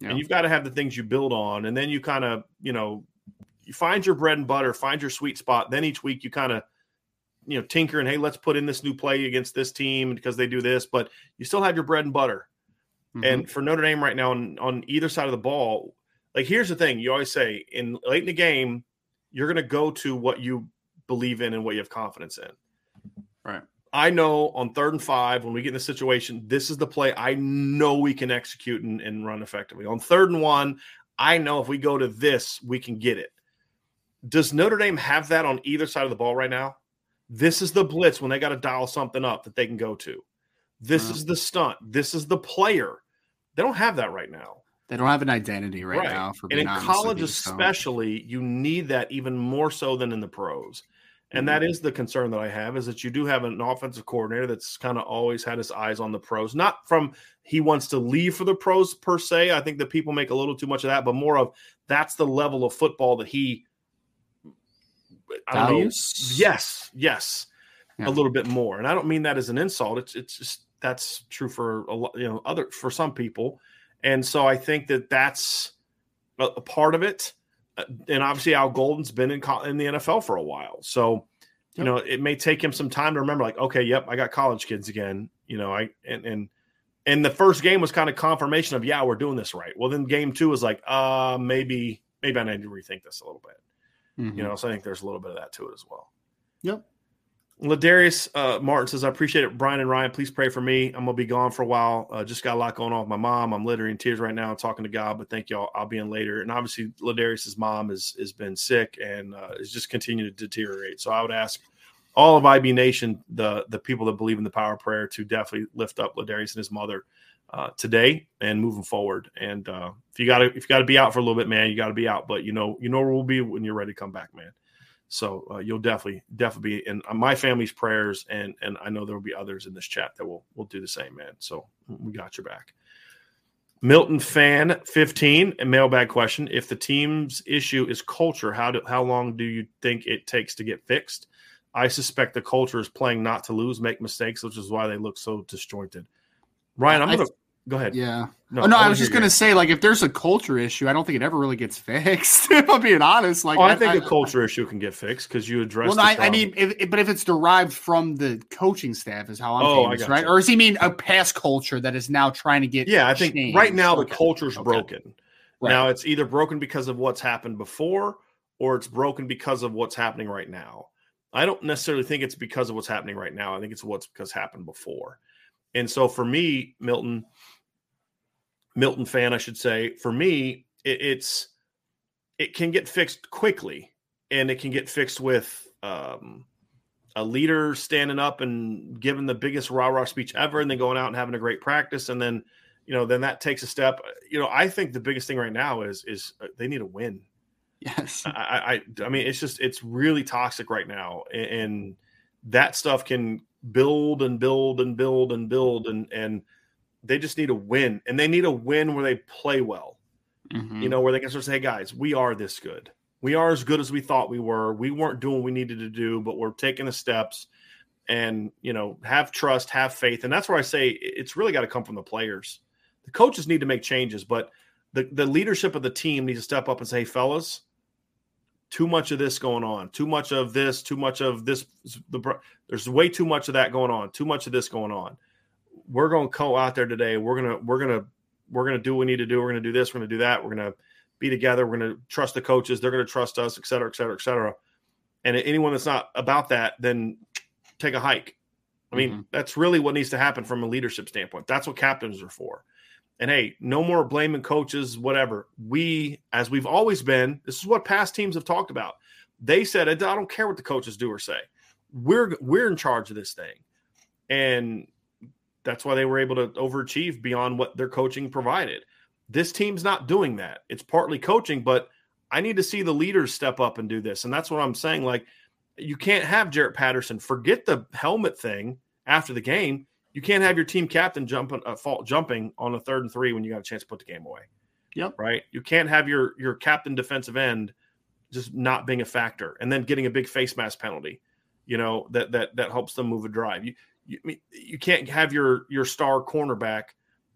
Yeah. And you've got to have the things you build on. And then you kind of, you know, you find your bread and butter, find your sweet spot. Then each week you kind of, you know, tinker and hey, let's put in this new play against this team because they do this, but you still have your bread and butter. Mm-hmm. And for Notre Dame right now, on, on either side of the ball, like here's the thing: you always say in late in the game, you're going to go to what you believe in and what you have confidence in. Right. I know on third and five, when we get in the situation, this is the play I know we can execute and, and, run effectively. On third and one, I know if we go to this, we can get it. Does Notre Dame have that on either side of the ball right now? This is the blitz when they got to dial something up that they can go to. This uh-huh. is the stunt. This is the player. They don't have that right now. They don't have an identity right, right. now. For and in college, especially, you need that even more so than in the pros. And that mm-hmm. the concern that I have is that you do have an offensive coordinator that's kind of always had his eyes on the pros, not from he wants to leave for the pros per se. I think that people make a little too much of that, but more of that's the level of football that he values. Yes, yes, yeah. a little bit more. And I don't mean that as an insult. It's it's just that's true for a lot, you know, other for some people. And so I think that that's a, a part of it. And obviously Al Golden's been in in the NFL for a while, so you know it may take him some time to remember. Like, okay, yep, I got college kids again. You know, I and and and the first game was kind of confirmation of yeah, we're doing this right. Well, then game two was like, uh, maybe maybe I need to rethink this a little bit. Mm-hmm. You know, so I think there's a little bit of that to it as well. Yep. Ladarius uh, Martin says, I appreciate it. Brian and Ryan, please pray for me. I'm going to be gone for a while. Uh, just got a lot going on with my mom. I'm literally in tears right now talking to God, but thank y'all. I'll be in later. And obviously, Ladarius's mom has, has been sick and uh, is just continuing to deteriorate. So I would ask all of IB Nation, the, the people that believe in the power of prayer, to definitely lift up Ladarius and his mother uh, today and moving forward. And uh, if you got to if you got to be out for a little bit, man, you got to be out. But you know, you know we'll be when you're ready to come back, man. So uh, you'll definitely, definitely be in uh, my family's prayers, and and I know there will be others in this chat that will will do the same, man. So we got your back. Milton fan fifteen a mailbag question: If the team's issue is culture, how do how long do you think it takes to get fixed? I suspect the culture is playing not to lose, make mistakes, which is why they look so disjointed. Ryan, I'm gonna Go ahead. Yeah. No, oh, no I, I was just going to say, like, if there's a culture issue, I don't think it ever really gets fixed. if I'm being honest, like, oh, I, I, think I, a culture issue can get fixed because you address. Well, no, I, mean, if, but if it's derived from the coaching staff, is how I'm oh, famous, right? You. Or is he mean a past culture that is now trying to get? Yeah, I think changed? right now okay. the culture's okay. broken. Right. Now it's either broken because of what's happened before, or it's broken because of what's happening right now. I don't necessarily think it's because of what's happening right now. I think it's what's because happened before. And so for me, Milton Milton fan, I should say. For me, it, it's it can get fixed quickly, and it can get fixed with um, a leader standing up and giving the biggest rah rah speech ever, and then going out and having a great practice, and then you know, then that takes a step. You know, I think the biggest thing right now is is uh, they need a win. Yes. I, I I mean, it's just it's really toxic right now, and that stuff can build and build and build and build, and and they just need a win, and they need a win where they play well. Mm-hmm. You know, where they can sort of say, "Hey guys, we are this good. We are as good as we thought we were. We weren't doing what we needed to do, but we're taking the steps." And you know, have trust, have faith, and that's where I say it's really got to come from the players the coaches need to make changes, but the, the leadership of the team needs to step up and say, hey, fellas, too much of this going on, too much of this, too much of this. The, there's way too much of that going on, too much of this going on. We're going to go out there today. We're gonna we're gonna we're gonna do what we need to do. We're gonna do this. We're gonna do that. We're gonna be together. We're gonna trust the coaches. They're gonna trust us, et cetera, et cetera, et cetera. And anyone that's not about that, then take a hike. I mean, mm-hmm. that's really what needs to happen from a leadership standpoint. That's what captains are for. And hey, no more blaming coaches, whatever. We, as we've always been, this is what past teams have talked about. They said, I don't care what the coaches do or say. We're we're in charge of this thing. And that's why they were able to overachieve beyond what their coaching provided. This team's not doing that. It's partly coaching, but I need to see the leaders step up and do this. And that's what I'm saying. Like, you can't have Jarrett Patterson forget the helmet thing after the game you can't have your team captain jumping uh, fault jumping on a third and three when you got a chance to put the game away. Yep. Right. You can't have your your captain defensive end just not being a factor and then getting a big face mask penalty. You know that that that helps them move a drive. You you you can't have your your star cornerback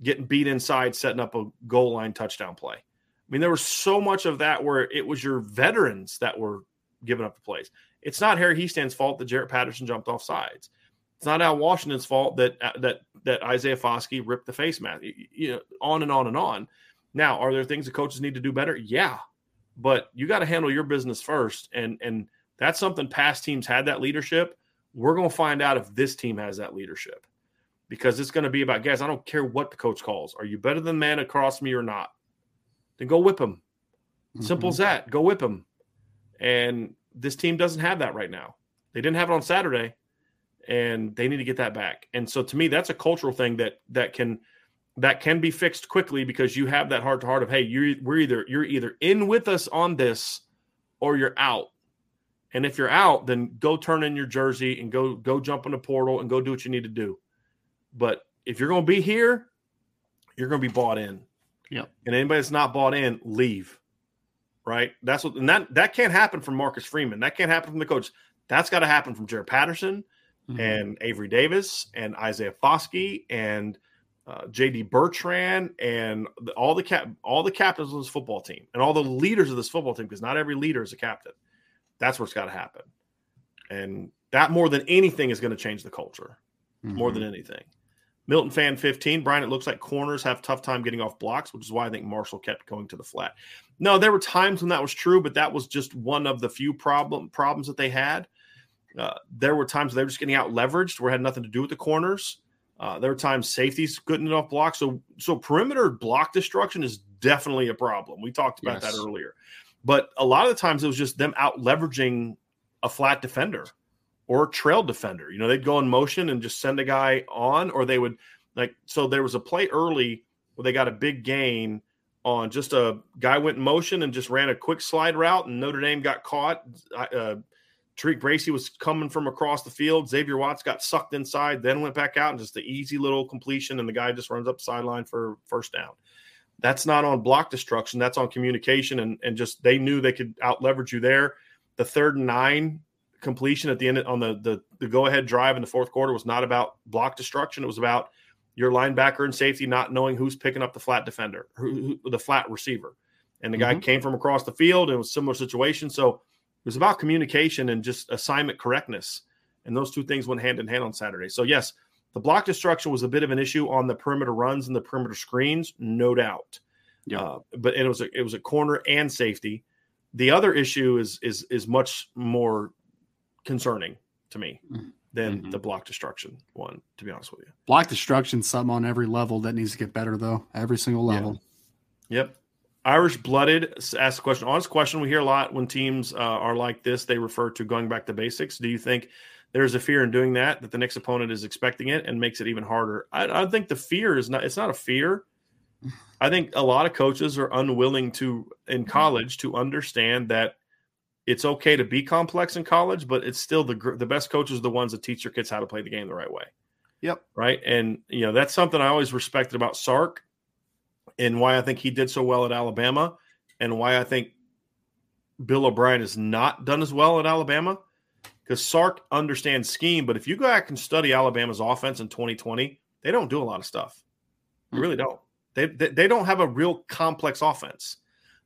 getting beat inside setting up a goal line touchdown play. I mean, there was so much of that where it was your veterans that were giving up the plays. It's not Harry Hiestand's fault that Jarrett Patterson jumped off sides. It's not Al Washington's fault that uh, that that Isaiah Foskey ripped the face mask. You know, on and on and on. Now, are there things the coaches need to do better? Yeah, but you got to handle your business first, and and that's something past teams had that leadership. We're going to find out if this team has that leadership because it's going to be about guys. I don't care what the coach calls. Are you better than the man across me or not? Then go whip him. Simple mm-hmm. as that. Go whip him. And this team doesn't have that right now. They didn't have it on Saturday and they need to get that back. And so to me, that's a cultural thing that that can that can be fixed quickly because you have that heart to heart of hey, you're we're either you're either in with us on this or you're out. And if you're out, then go turn in your jersey and go go jump in the portal and go do what you need to do. But if you're going to be here, you're going to be bought in. Yeah. And anybody that's not bought in, leave. Right. That's what, and that that can't happen from Marcus Freeman. That can't happen from the coach. That's got to happen from Jarrett Patterson mm-hmm. and Avery Davis and Isaiah Foskey and uh, JD Bertrand and the, all the cap all the captains of this football team and all the leaders of this football team because not every leader is a captain. That's what's got to happen, and that more than anything is going to change the culture. Mm-hmm. More than mm-hmm. anything. Milton fan 15, Brian, it looks like corners have tough time getting off blocks, which is why I think Marshall kept going to the flat. No, there were times when that was true, but that was just one of the few problem problems that they had. Uh, there were times they were just getting out leveraged where it had nothing to do with the corners. Uh, there were times safeties couldn't enough blocks. So, so perimeter block destruction is definitely a problem. We talked about yes. that earlier. But a lot of the times it was just them out leveraging a flat defender or a trail defender. You know, they'd go in motion and just send a guy on, or they would like. So there was a play early where they got a big gain on just a guy went in motion and just ran a quick slide route, and Notre Dame got caught. Uh, Tariq Bracy was coming from across the field. Xavier Watts got sucked inside, then went back out and just the easy little completion, and the guy just runs up sideline for first down. That's not on block destruction. That's on communication, and and just they knew they could out leverage you there. The third and nine completion at the end on the the, the go ahead drive in the fourth quarter was not about block destruction. It was about your linebacker and safety not knowing who's picking up the flat defender, who, who the flat receiver, and the guy mm-hmm. came from across the field. It was similar situation, so it was about communication and just assignment correctness. And those two things went hand in hand on Saturday. So, yes, the block destruction was a bit of an issue on the perimeter runs and the perimeter screens, no doubt. Yeah. Uh, but it was a, it was a corner and safety. The other issue is is is much more concerning to me mm-hmm. than mm-hmm. the block destruction one. To be honest with you, block destruction something on every level that needs to get better though. Every single level. Yeah. Yep. Irish blooded asked a question. Honest question. We hear a lot when teams uh, are like this. They refer to going back to basics. Do you think there's a fear in doing that that the next opponent is expecting it and makes it even harder? I, I think the fear is not. It's not a fear. I think a lot of coaches are unwilling to in mm-hmm. college to understand that it's okay to be complex in college, but it's still the the best coaches are the ones that teach your kids how to play the game the right way. Yep. Right. And you know that's something I always respected about Sark, and why I think he did so well at Alabama, and why I think Bill O'Brien has not done as well at Alabama because Sark understands scheme. But if you go back and study Alabama's offense in 2020, they don't do a lot of stuff. They really don't. They, they, they don't have a real complex offense.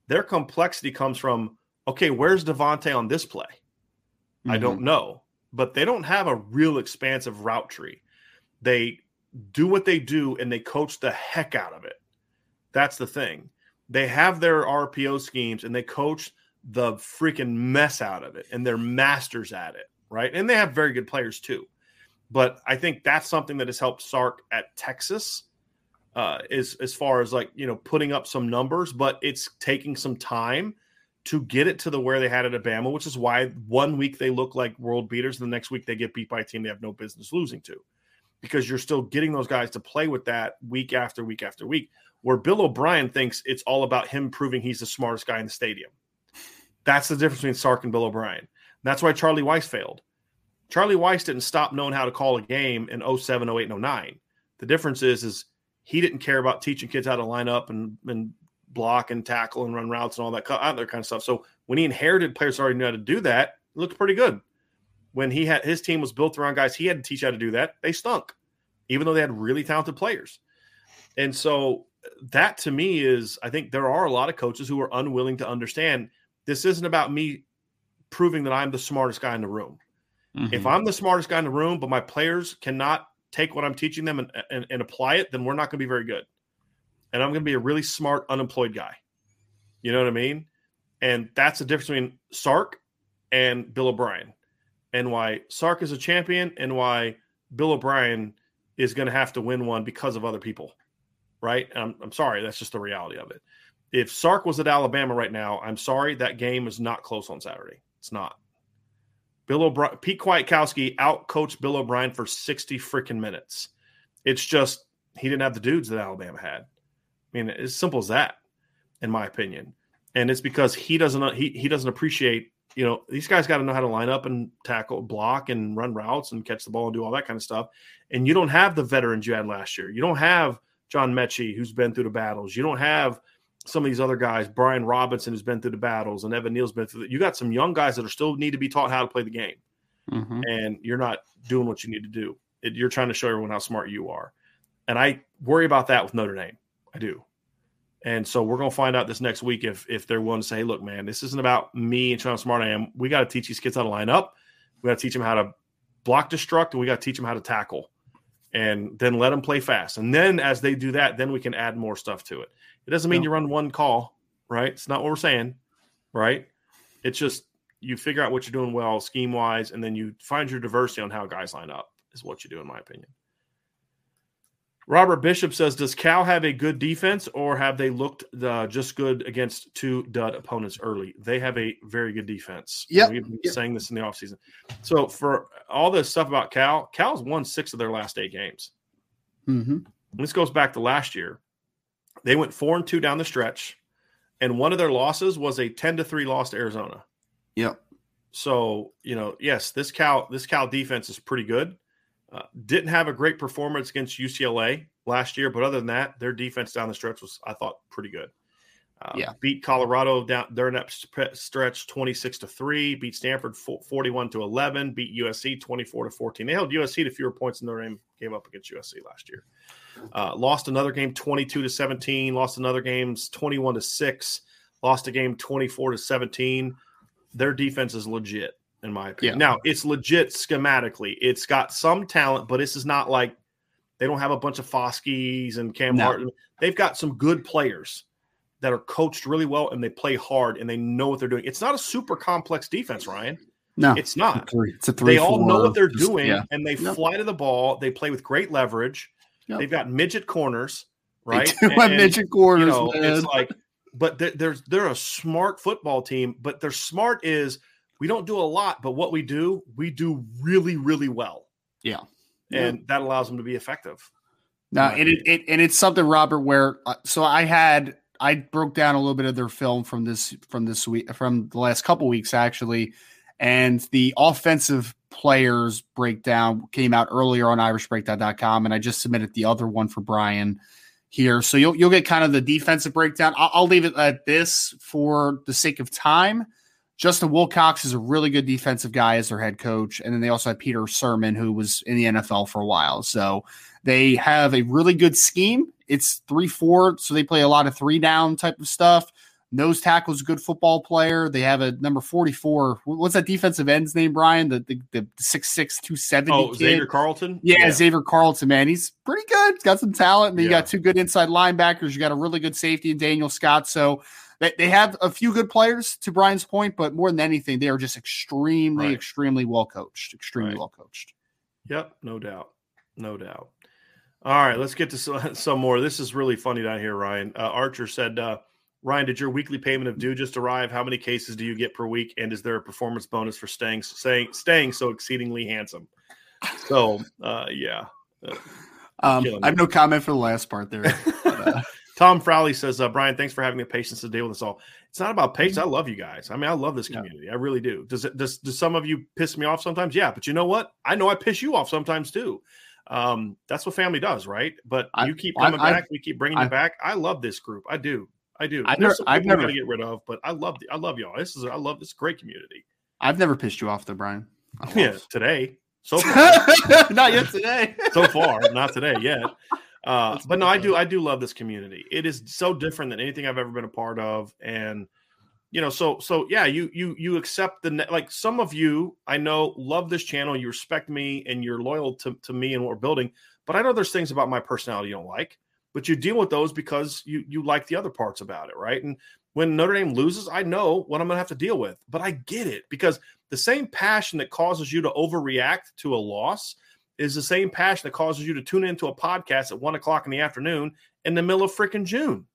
Their complexity comes from okay, where's Devontae on this play? Mm-hmm. I don't know, but they don't have a real expansive route tree. They do what they do and they coach the heck out of it. That's the thing. They have their RPO schemes and they coach the freaking mess out of it and they're masters at it, right? And they have very good players too. But I think that's something that has helped Sark at Texas uh, as as far as like you know putting up some numbers, but it's taking some time to get it to the where they had it at Bama, which is why one week they look like world beaters, and the next week they get beat by a team they have no business losing to, because you're still getting those guys to play with that week after week after week. Where Bill O'Brien thinks it's all about him proving he's the smartest guy in the stadium. That's the difference between Sark and Bill O'Brien. That's why Charlie Weis failed. Charlie Weis didn't stop knowing how to call a game in 07, 08, and 09. The difference is, is he didn't care about teaching kids how to line up and, and block and tackle and run routes and all that other kind of stuff. So when he inherited players already knew how to do that, it looked pretty good. When he had his team was built around guys he had to teach how to do that, they stunk, even though they had really talented players. And so that to me is, I think there are a lot of coaches who are unwilling to understand this isn't about me proving that I'm the smartest guy in the room. Mm-hmm. If I'm the smartest guy in the room, but my players cannot take what I'm teaching them and, and, and apply it, then we're not going to be very good. And I'm going to be a really smart, unemployed guy. You know what I mean? And that's the difference between Sark and Bill O'Brien, and why Sark is a champion, and why Bill O'Brien is going to have to win one because of other people. Right? I'm, I'm sorry, that's just the reality of it. If Sark was at Alabama right now, I'm sorry that game is not close on Saturday. It's not. Bill O'Brien, Pete Kwiatkowski out coached Bill O'Brien for 60 freaking minutes. It's just he didn't have the dudes that Alabama had. I mean, as simple as that, in my opinion. And it's because he doesn't he he doesn't appreciate, you know, these guys got to know how to line up and tackle, block, and run routes and catch the ball and do all that kind of stuff. And you don't have the veterans you had last year. You don't have John Metchie, who's been through the battles. You don't have some of these other guys, Brian Robinson who's been through the battles, and Evan Neal's been through. The, you got some young guys that are still need to be taught how to play the game, mm-hmm. and you're not doing what you need to do. It, you're trying to show everyone how smart you are, and I worry about that with Notre Dame. I do, and so we're going to find out this next week if if they're willing to say, "Look, man, this isn't about me and how smart I am. We got to teach these kids how to line up. We got to teach them how to block, destruct, and we got to teach them how to tackle." and then let them play fast. And then as they do that, then we can add more stuff to it. It doesn't mean no. you run one call, right? It's not what we're saying, right? It's just you figure out what you're doing well scheme wise, and then you find your diversity on how guys line up, is what you do, in my opinion. Robert Bishop says, "Does Cal have a good defense, or have they looked uh, just good against two dud opponents early? They have a very good defense. Yeah, we've been yep. saying this in the offseason. So for all this stuff about Cal, Cal's won six of their last eight games. Mm-hmm. This goes back to last year. They went four and two down the stretch, and one of their losses was a ten to three loss to Arizona. Yep. So you know, yes, this Cal this Cal defense is pretty good. Uh, didn't have a great performance against UCLA last year, but other than that, their defense down the stretch was, I thought, pretty good. Uh, yeah. Beat Colorado down during that stretch 26 to 3, beat Stanford 41 to 11, beat USC 24 to 14. They held USC to fewer points than Notre Dame gave up against USC last year. Uh, lost another game 22 to 17, lost another games 21 to 6, lost a game 24 to 17. Their defense is legit, in my opinion. Yeah. Now, it's legit schematically. It's got some talent, but this is not like they don't have a bunch of Foskeys and Cam no. Martin. They've got some good players that are coached really well and they play hard and they know what they're doing. It's not a super complex defense, Ryan. No, it's not. It's a three. It's a three they all four, know what they're just, doing yeah. and they Yep. fly to the ball. They play with great leverage. Yep. They've got midget corners, They right? have And- midget corners, you know, man. it's like, but they're, they're they're a smart football team. But their smart is we don't do a lot, but what we do, we do really, really well, yeah. and that allows them to be effective. No, and it, it, and it's something, Robert. Where uh, so I had I broke down a little bit of their film from this from this week from the last couple weeks actually, and the offensive players breakdown came out earlier on IrishBreakdown.com, and I just submitted the other one for Brian here. So you'll you'll get kind of the defensive breakdown. I'll, I'll leave it at this for the sake of time. Justin Wilcox is a really good defensive guy as their head coach, and then they also have Peter Sirmon, who was in the NFL for a while. So they have a really good scheme. It's three four, so they play a lot of three down type of stuff. Nose tackle is a good football player. They have a number 44. What's that defensive end's name, Brian? The the, the 6'6, 270. Oh, kid. Xavier Carlton? Yeah, yeah, Xavier Carlton, man. He's pretty good. He's got some talent. And yeah. you got two good inside linebackers. You got a really good safety in Daniel Scott. So they, they have a few good players, to Brian's point, but more than anything, they are just extremely, right. extremely well coached. Extremely right. well coached. Yep, no doubt. No doubt. All right, let's get to some more. This is really funny down here, Ryan. Uh, Archer said, uh, Ryan, did your weekly payment of due just arrive? How many cases do you get per week? And is there a performance bonus for staying staying, staying so exceedingly handsome? So, uh, yeah. Uh, um, I have no comment for the last part there. But, uh, Tom Frowley says, uh, Brian, thanks for having the patience to deal with us all. It's not about patience. I love you guys. I mean, I love this community. Yeah. I really do. Does it does, does some of you piss me off sometimes? Yeah, but you know what? I know I piss you off sometimes too. Um, that's what family does, right? But I, you keep coming I, back. I, we keep bringing you back. I love this group. I do. I do. I've never, I've never to get rid of, but I love the, I love y'all. This is I love this great community. I've never pissed you off though, Brian. Yeah, today. So far. not yet today. so far, not today yet. Uh, but no, I do I do love this community. It is so different than anything I've ever been a part of, and you know, so so yeah, you you you accept the like some of you I know love this channel, you respect me, and you're loyal to to me and what we're building. But I know there's things about my personality you don't like but you deal with those because you you like the other parts about it, right? And when Notre Dame loses, I know what I'm going to have to deal with, but I get it because the same passion that causes you to overreact to a loss is the same passion that causes you to tune into a podcast at one o'clock in the afternoon in the middle of freaking June,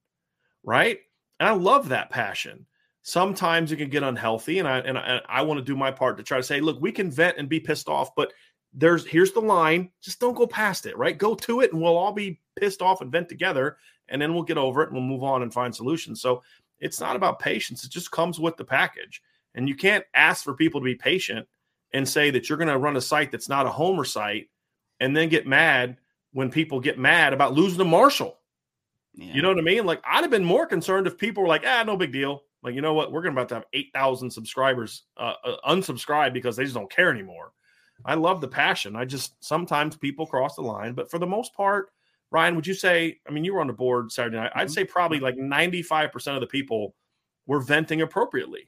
right? And I love that passion. Sometimes it can get unhealthy, and I and I, I want to do my part to try to say, look, we can vent and be pissed off, but there's here's the line. Just don't go past it, right? Go to it, and we'll all be pissed off and vent together, and then we'll get over it and we'll move on and find solutions. So it's not about patience; it just comes with the package. And you can't ask for people to be patient and say that you're going to run a site that's not a homer site, and then get mad when people get mad about losing to Marshall. Yeah. You know what I mean? Like I'd have been more concerned if people were like, "Ah, no big deal." Like you know what? We're going about to have eight thousand subscribers uh, uh, unsubscribe because they just don't care anymore. I love the passion. I just sometimes people cross the line, but for the most part, Ryan, would you say? I mean, you were on the board Saturday night. I'd mm-hmm. say probably like ninety five percent of the people were venting appropriately.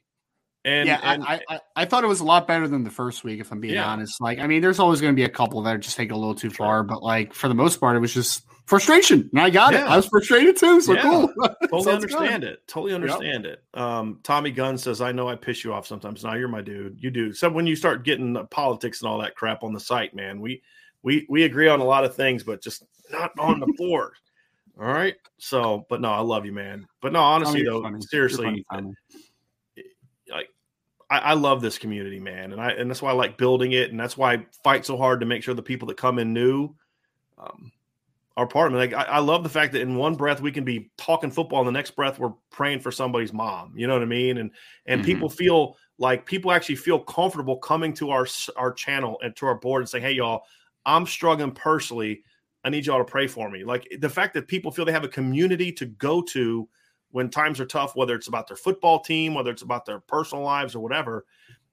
And yeah, and, I, I, I thought it was a lot better than the first week, if I'm being yeah. honest. Like, I mean, there's always going to be a couple that just take a little too far, but like for the most part, it was just frustration, and I got yeah. it. I was frustrated too. So yeah. cool. totally understand good. it. Totally understand yep. it. Um, Tommy Gunn says, "I know I piss you off sometimes. Now you're my dude. You do. So when you start getting politics and all that crap on the site, man, we we we agree on a lot of things, but just not on the board." All right. So, but no, I love you, man. But no, honestly though, funny. seriously, like I, I, love this community, man, and I and that's why I like building it, and that's why I fight so hard to make sure the people that come in new. Um, our apartment. Like I, I, love the fact that in one breath we can be talking football, and the next breath we're praying for somebody's mom. You know what I mean? And and mm-hmm. people feel like people actually feel comfortable coming to our our channel and to our board and saying, "Hey, y'all, I'm struggling personally. I need y'all to pray for me." Like the fact that people feel they have a community to go to when times are tough, whether it's about their football team, whether it's about their personal lives or whatever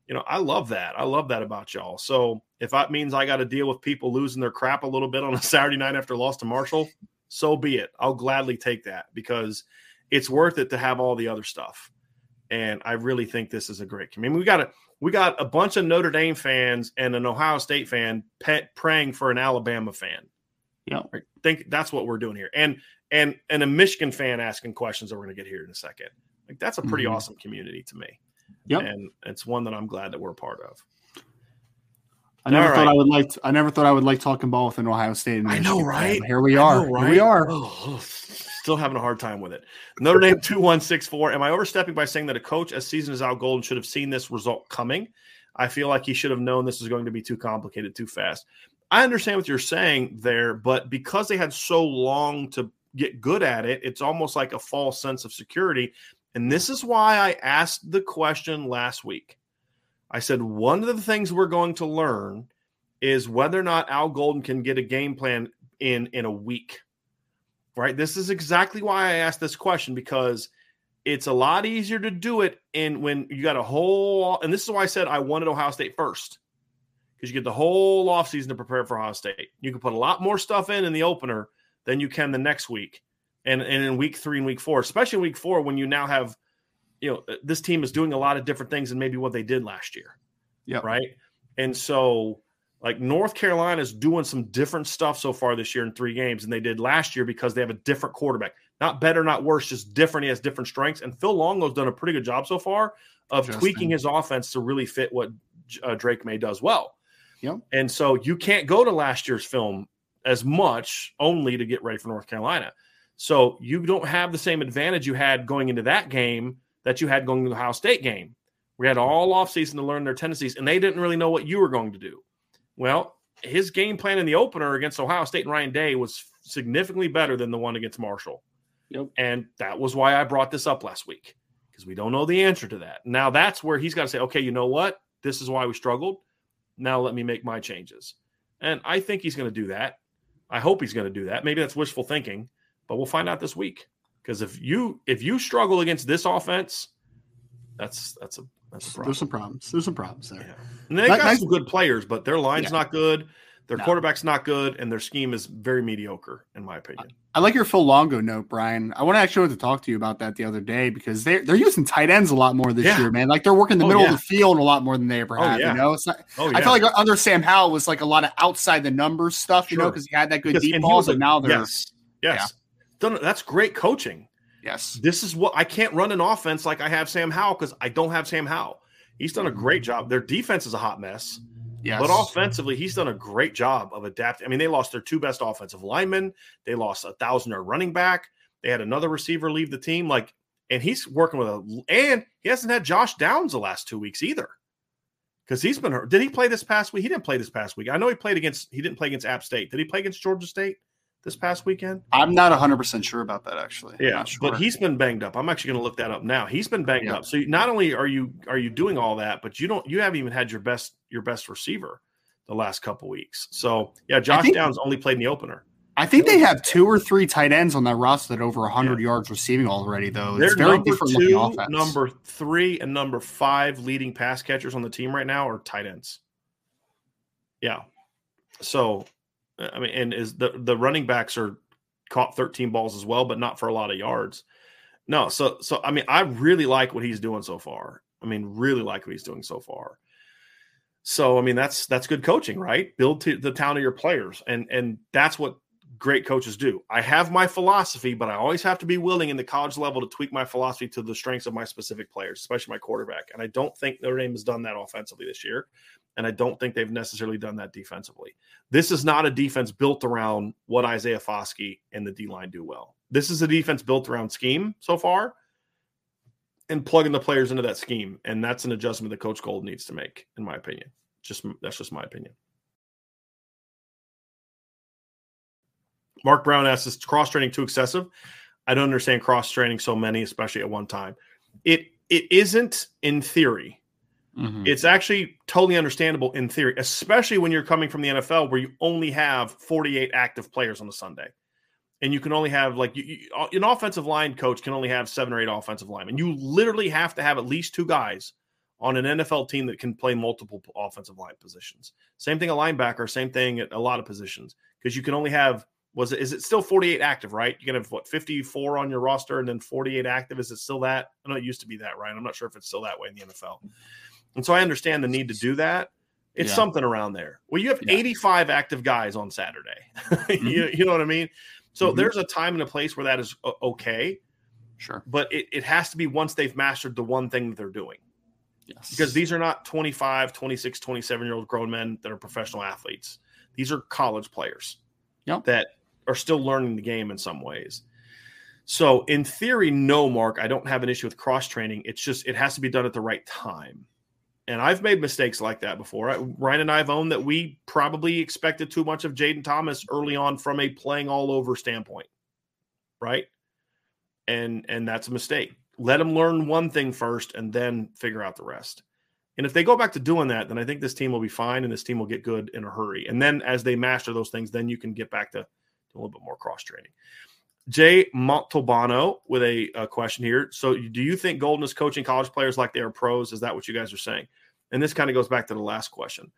you know, I love that. I love that about y'all. So if that means I got to deal with people losing their crap a little bit on a Saturday night after loss to Marshall, so be it. I'll gladly take that because it's worth it to have all the other stuff. And I really think this is a great. I mean, we got a we got a bunch of Notre Dame fans and an Ohio State fan pet, praying for an Alabama fan. Yeah, I think that's what we're doing here, and and and a Michigan fan asking questions that we're going to get here in a second. Like that's a pretty mm-hmm. awesome community to me. Yep. And it's one that I'm glad that we're a part of. I never All thought right. I would like. To, I never thought I would like talking ball with an Ohio State. I know, right? Here we are. Know, right? Here we are. Oh, still having a hard time with it. Notre Dame two one six four. Am I overstepping by saying that a coach as season as Al Golden should have seen this result coming? I feel like he should have known this was going to be too complicated too fast. I understand what you're saying there, but because they had so long to get good at it, it's almost like a false sense of security. And this is why I asked the question last week. I said, one of the things we're going to learn is whether or not Al Golden can get a game plan in in a week. Right? This is exactly why I asked this question because it's a lot easier to do it in when you got a whole and this is why I said I wanted Ohio State first. Because you get the whole offseason to prepare for Ohio State. You can put a lot more stuff in in the opener than you can the next week. And and in week 3 and week 4, especially week 4 when you now have you know this team is doing a lot of different things than maybe what they did last year. Yeah. Right? And so like North Carolina is doing some different stuff so far this year in three games than they did last year because they have a different quarterback. Not better, not worse, just different. He has different strengths. And Phil Longo's done a pretty good job so far of tweaking his offense to really fit what uh, Drake Maye does well. Yep. And so you can't go to last year's film as much only to get ready for North Carolina. So you don't have the same advantage you had going into that game that you had going to the Ohio State game. We had all offseason to learn their tendencies, and they didn't really know what you were going to do. Well, his game plan in the opener against Ohio State and Ryan Day was significantly better than the one against Marshall. Yep. And that was why I brought this up last week because we don't know the answer to that. Now that's where he's got to say, okay, you know what? This is why we struggled. Now let me make my changes. And I think he's going to do that. I hope he's going to do that. Maybe that's wishful thinking, but we'll find out this week. Because if you if you struggle against this offense, that's that's a there's some problems. There's some problems there. Yeah. And they got nice. some good players, but their line's yeah. not good. Their no. quarterback's not good, and their scheme is very mediocre, in my opinion. I like your Phil Longo note, Brian. I want to actually to talk to you about that the other day because they're they're using tight ends a lot more this yeah. year, man. Like they're working the oh, middle yeah. of the field a lot more than they ever oh, have. Oh, you know, it's not, oh, I feel like under Sam Howell was like a lot of outside the numbers stuff, you sure. know, because he had that good because, deep ball. But now they're yes, yes, that's great coaching. Yes, this is what I can't run an offense like I have Sam Howell because I don't have Sam Howell. He's done a great mm-hmm. job. Their defense is a hot mess. Yes. But offensively, he's done a great job of adapting. I mean, they lost their two best offensive linemen. They lost a thousand running back. They had another receiver leave the team. Like, and he's working with a and he hasn't had Josh Downs the last two weeks either. Because he's been hurt. Did he play this past week? He didn't play this past week. I know he played against he didn't play against App State. Did he play against Georgia State? This past weekend? I'm not 100% sure about that actually. Yeah, sure. but he's been banged up. I'm actually going to look that up now. He's been banged yeah. up. So not only are you are you doing all that, but you don't you haven't even had your best your best receiver the last couple weeks. So, yeah, Josh think, Downs only played in the opener. I think they have two or three tight ends on that roster that over 100 yeah. yards receiving already though. It's They're very different two, offense. Number 3 and number 5 leading pass catchers on the team right now are tight ends. Yeah. So Uh, I mean, and is the the running backs are caught 13 balls as well, but not for a lot of yards. No, so so I mean, I really like what he's doing so far. I mean, really like what he's doing so far. So I mean, that's that's good coaching, right? Build to the town of your players, and and that's what great coaches do. I have my philosophy, but I always have to be willing in the college level to tweak my philosophy to the strengths of my specific players, especially my quarterback. And I don't think Notre Dame has done that offensively this year. And I don't think they've necessarily done that defensively. This is not a defense built around what Isaiah Foskey and the D line do well. This is a defense built around scheme so far and plugging the players into that scheme. And that's an adjustment that Coach Gold needs to make, in my opinion. Just that's just my opinion. Mark Brown asks, is cross training too excessive? I don't understand cross training so many, especially at one time. It it isn't in theory. Mm-hmm. It's actually totally understandable in theory, especially when you're coming from the NFL where you only have 48 active players on a Sunday. And you can only have like you, you, uh, an offensive line coach can only have seven or eight offensive linemen. You literally have to have at least two guys on an NFL team that can play multiple offensive line positions. Same thing a linebacker, same thing at a lot of positions because you can only have was it is it still 48 active, right? You can have what 54 on your roster and then 48 active. Is it still that? I know it used to be that, right? I'm not sure if it's still that way in the NFL. And so I understand the need to do that. It's yeah. something around there. Well, you have yeah. 85 active guys on Saturday. mm-hmm. you, you know what I mean? So mm-hmm. there's a time and a place where that is okay. Sure. But it, it has to be once they've mastered the one thing that they're doing. Yes. Because these are not 25, 26, 27 year old grown men that are professional athletes. These are college players yep. that are still learning the game in some ways. So in theory, no, Mark, I don't have an issue with cross training. It's just it has to be done at the right time. And I've made mistakes like that before. Ryan and I have owned that we probably expected too much of Jayden Thomas early on from a playing all over standpoint, right? And and that's a mistake. Let him learn one thing first, and then figure out the rest. And if they go back to doing that, then I think this team will be fine, and this team will get good in a hurry. And then as they master those things, then you can get back to a little bit more cross training. Jay Montalbano with a, a, question here. So, do you think Golden is coaching college players like they are pros? Is that what you guys are saying? And this kind of goes back to the last question.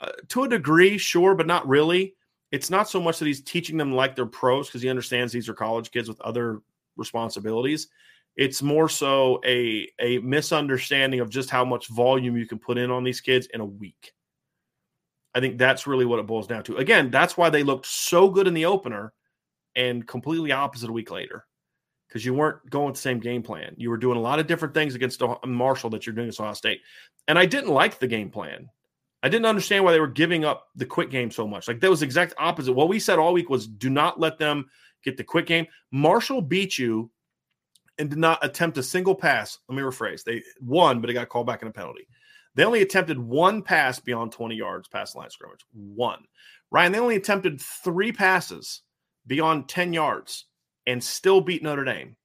Uh, to a degree, sure, but not really. It's not so much that he's teaching them like they're pros because he understands these are college kids with other responsibilities. It's more so a a misunderstanding of just how much volume you can put in on these kids in a week. I think that's really what it boils down to. Again, that's why they looked so good in the opener and completely opposite a week later because you weren't going with the same game plan. You were doing a lot of different things against Marshall that you're doing at Ohio State. And I didn't like the game plan. I didn't understand why they were giving up the quick game so much. Like that was exact opposite. What we said all week was do not let them get the quick game. Marshall beat you and did not attempt a single pass. Let me rephrase. They won, but it got called back in a penalty. They only attempted one pass beyond 20 yards past the line scrimmage. One. Ryan, they only attempted three passes beyond 10 yards and still beat Notre Dame.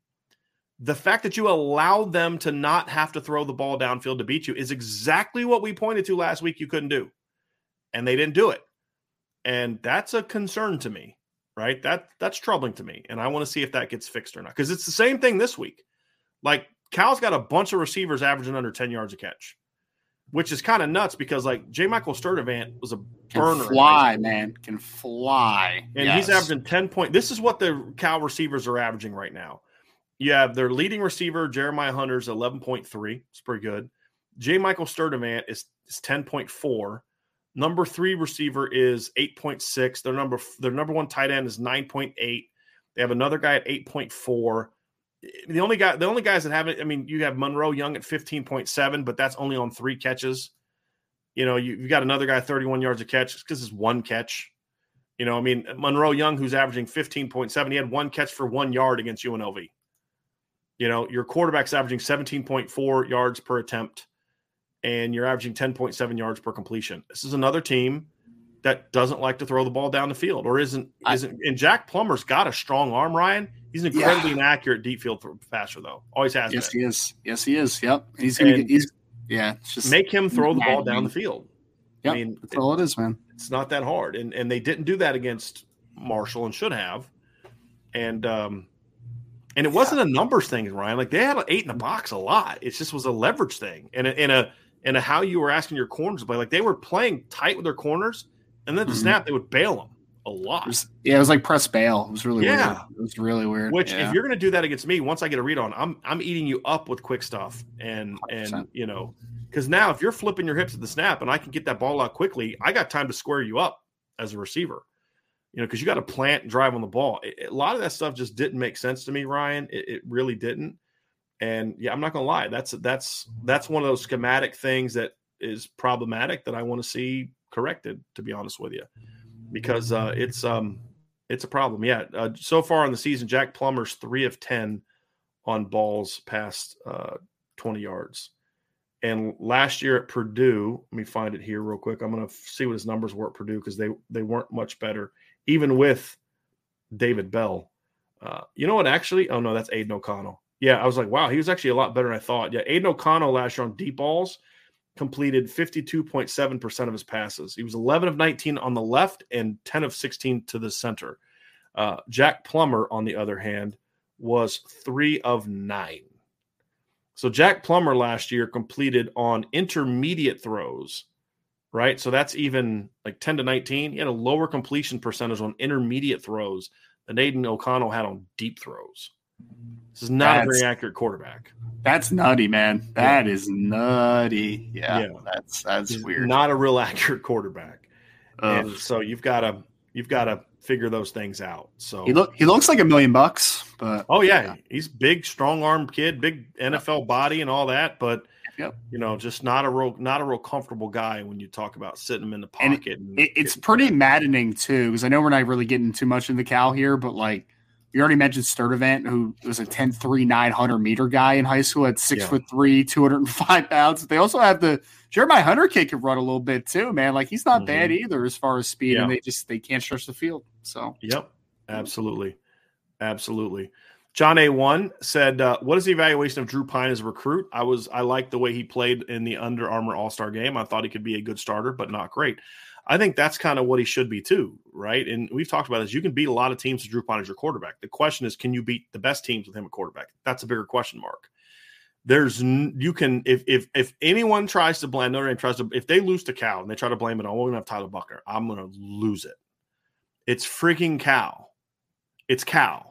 The fact that you allowed them to not have to throw the ball downfield to beat you is exactly what we pointed to last week you couldn't do. And they didn't do it. And that's a concern to me, right? That that's troubling to me. And I want to see if that gets fixed or not. Because it's the same thing this week. Like Cal's got a bunch of receivers averaging under 10 yards a catch which is kind of nuts because like J. Michael Sturdivant was a burner. Can fly, man, can fly, and yes. he's averaging ten point. This is what the Cal receivers are averaging right now. You have their leading receiver Jeremiah Hunter's eleven point three. It's pretty good. J. Michael Sturdivant is is ten point four. Number three receiver is eight point six. Their number their number one tight end is nine point eight. They have another guy at eight point four the only guy, the only guys that haven't, I mean, you have Monroe Young at 15.7, but that's only on three catches. You know, you, have got another guy 31 yards a catch because it's one catch. You know, I mean, Monroe Young, who's averaging 15.7, he had one catch for one yard against UNLV. You know, your quarterback's averaging 17.4 yards per attempt, and you're averaging 10.7 yards per completion. This is another team that doesn't like to throw the ball down the field or isn't isn't and Jack Plummer's got a strong arm, Ryan. He's an incredibly yeah. inaccurate deep field passer, though. Always has. Yes, been. he is. Yes, he is. Yep. He's gonna. Get, he's yeah. just make him throw the ball down the field. Yep, I mean, that's it, all it is, man. It's not that hard, and and they didn't do that against Marshall and should have, and um, and it wasn't a numbers thing, Ryan. Like they had an eight in the box a lot. It just was a leverage thing, and a, and a and a how you were asking your corners to play. Like they were playing tight with their corners, and then the mm-hmm. snap they would bail them a lot. It was, yeah, it was like press bail. It was really yeah. Weird. It was really weird. Which, yeah. if you're going to do that against me, once I get a read on, I'm I'm eating you up with quick stuff, and 100%. and you know, because now if you're flipping your hips at the snap, and I can get that ball out quickly, I got time to square you up as a receiver. You know, because you got to plant and drive on the ball. It, a lot of that stuff just didn't make sense to me, Ryan. It, it really didn't. And yeah, I'm not gonna lie. That's that's that's one of those schematic things that is problematic that I want to see corrected. To be honest with you because uh, it's um it's a problem. Yeah. Uh, so far in the season, Jack Plummer's three of ten on balls past uh, twenty yards. And last year at Purdue, let me find it here real quick. I'm going to see what his numbers were at Purdue because they they weren't much better, even with David Bell. Uh, you know what? Actually, oh no, that's Aidan O'Connell. Yeah, I was like, wow, he was actually a lot better than I thought. Yeah, Aidan O'Connell last year on deep balls completed 52.7% of his passes. He was 11 of 19 on the left and 10 of 16 to the center. Uh, Jack Plummer, on the other hand, was three of nine. So Jack Plummer last year completed on intermediate throws, right? So that's even like 10 to 19. He had a lower completion percentage on intermediate throws than Aidan O'Connell had on deep throws. This is not that's, a very accurate quarterback. That's nutty, man. That yeah. is nutty. Yeah, yeah, that's that's He's weird. Not a real accurate quarterback. And so you've got to you've got to figure those things out. So he look he looks like a million bucks, but oh yeah, yeah. he's big, strong arm kid, big NFL body and all that, but Yep. You know, just not a real not a real comfortable guy when you talk about sitting him in the pocket. And it, and it's pretty maddening too, because I know we're not really getting too much in the Cal here, but like you already mentioned Sturdivant, who was a 10 3 900 meter guy in high school at six yeah. foot three, 205 pounds. They also have the Jeremiah Hunter kid can run a little bit too, man. Like he's not mm-hmm. bad either as far as speed, yeah. and they just they can't stretch the field. So, yep, absolutely. Absolutely. John A1 said, uh, "What is the evaluation of Drew Pyne as a recruit? I was I liked the way he played in the Under Armour All Star game. I thought he could be a good starter, but not great. I think that's kind of what he should be too, right? And we've talked about this. You can beat a lot of teams with Drew Pyne as your quarterback. The question is, can you beat the best teams with him at quarterback? That's a bigger question mark. There's you can if if if anyone tries to blame Notre Dame tries to if they lose to Cal and they try to blame it on, we're gonna have Tyler Buchner. I'm gonna lose it. It's freaking Cal. It's Cal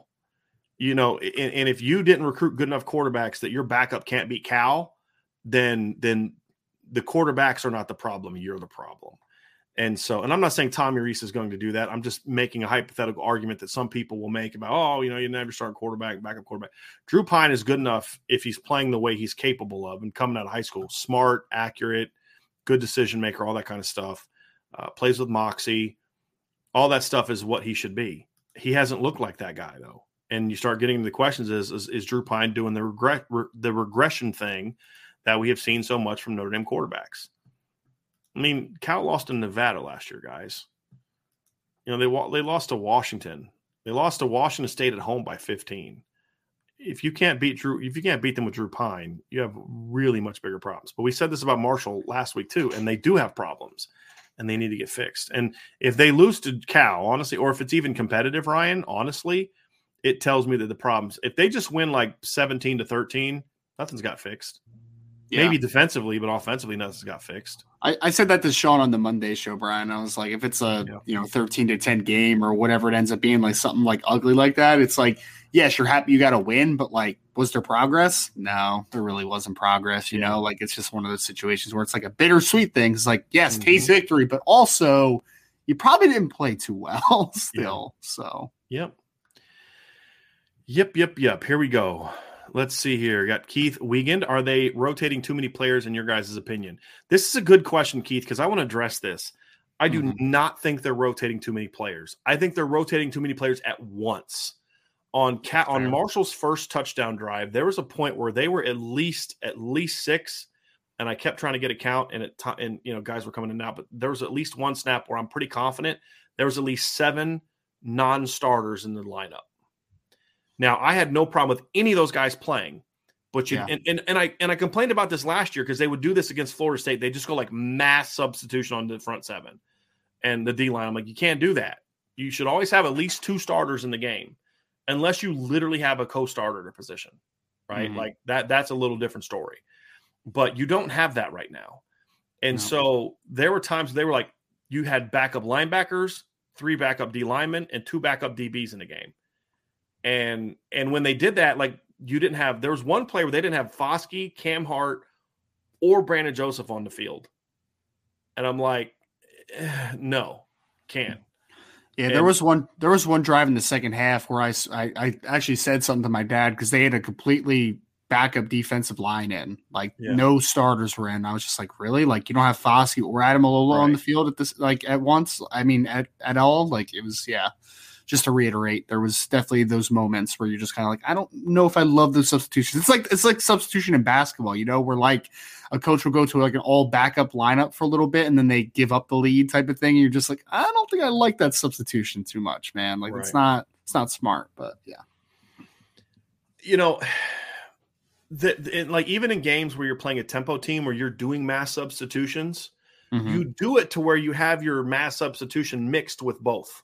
you know, and, and, if you didn't recruit good enough quarterbacks that your backup can't beat Cal, then then the quarterbacks are not the problem. You're the problem. And so, and I'm not saying Tommy Rees is going to do that. I'm just making a hypothetical argument that some people will make about, oh, you know, you never start quarterback, backup quarterback. Drew Pyne is good enough if he's playing the way he's capable of and coming out of high school, smart, accurate, good decision maker, all that kind of stuff. Uh, plays with moxie, all that stuff is what he should be. He hasn't looked like that guy though and you start getting into the questions is, is, is Drew Pyne doing the regret re, the regression thing that we have seen so much from Notre Dame quarterbacks? I mean, Cal lost in Nevada last year, guys. You know they they lost to Washington. They lost to Washington State at home by 15. If you can't beat Drew, if you can't beat them with Drew Pyne, you have really much bigger problems. But we said this about Marshall last week too, and they do have problems, and they need to get fixed. And if they lose to Cal, honestly, or if it's even competitive, Ryan, honestly, it tells me that the problems, if they just win like 17 to 13, nothing's got fixed. Yeah. Maybe defensively, but offensively, nothing's got fixed. I, I, said that to Sean on the Monday show, Brian. I was like, if it's a yeah. you know 13 to 10 game or whatever it ends up being, like something like ugly like that, it's like, yes, you're happy you got a win, but like, was there progress? No, there really wasn't progress. You yeah. know, like it's just one of those situations where it's like a bittersweet thing. It's like, yes, mm-hmm. taste victory, but also you probably didn't play too well still. So, yep. Yep, yep, yep. Here we go. Let's see here. Got Keith Wiegand. Are they rotating too many players in your guys' opinion? This is a good question, Keith, because I want to address this. I do mm-hmm. not think they're rotating too many players. I think they're rotating too many players at once. On cat on Marshall's first touchdown drive, there was a point where they were at least at least six, and I kept trying to get a count, and it and you know guys were coming in and out, but there was at least one snap where I'm pretty confident there was at least seven non-starters in the lineup. Now, I had no problem with any of those guys playing, but you yeah. and, and, and I and I complained about this last year because they would do this against Florida State. They just go like mass substitution on the front seven and the D line. I'm like, you can't do that. You should always have at least two starters in the game, unless you literally have a co-starter to position, right? Mm-hmm. Like that. That's a little different story. But you don't have that right now, and no. so there were times they were like, you had backup linebackers, three backup D linemen, and two backup DBs in the game and and when they did that, like you didn't have there was one player where they didn't have Foskey, Cam Hart, or Brandon Joseph on the field. And I'm like, eh, no, can't. Yeah, and, there was one. There was one drive in the second half where I, I, I actually said something to my dad because they had a completely backup defensive line in, like yeah. no starters were in. I was just like, really? Like you don't have Foskey or Ademilola right. on the field at this, like at once? I mean, at at all? Like it was, yeah just to reiterate, there was definitely those moments where you're just kind of like, I don't know if I love those substitutions. It's like it's like substitution in basketball, you know, where like a coach will go to like an all backup lineup for a little bit and then they give up the lead type of thing. And you're just like, I don't think I like that substitution too much, man. Like right. it's not it's not smart, but yeah. You know, the, like even in games where you're playing a tempo team where you're doing mass substitutions, mm-hmm. you do it to where you have your mass substitution mixed with both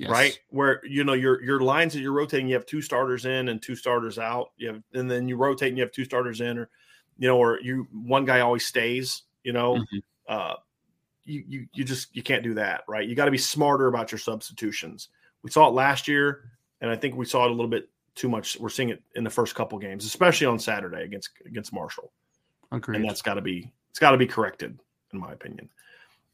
yes. right? Where you know your your lines that you're rotating, you have two starters in and two starters out. You have, and then you rotate and you have two starters in, or you know, or you one guy always stays. You know, mm-hmm. uh, you you you just you can't do that, right? You got to be smarter about your substitutions. We saw it last year, and I think we saw it a little bit too much. We're seeing it in the first couple games, especially on Saturday against against Marshall. Agreed. And that's got to be it's got to be corrected, in my opinion.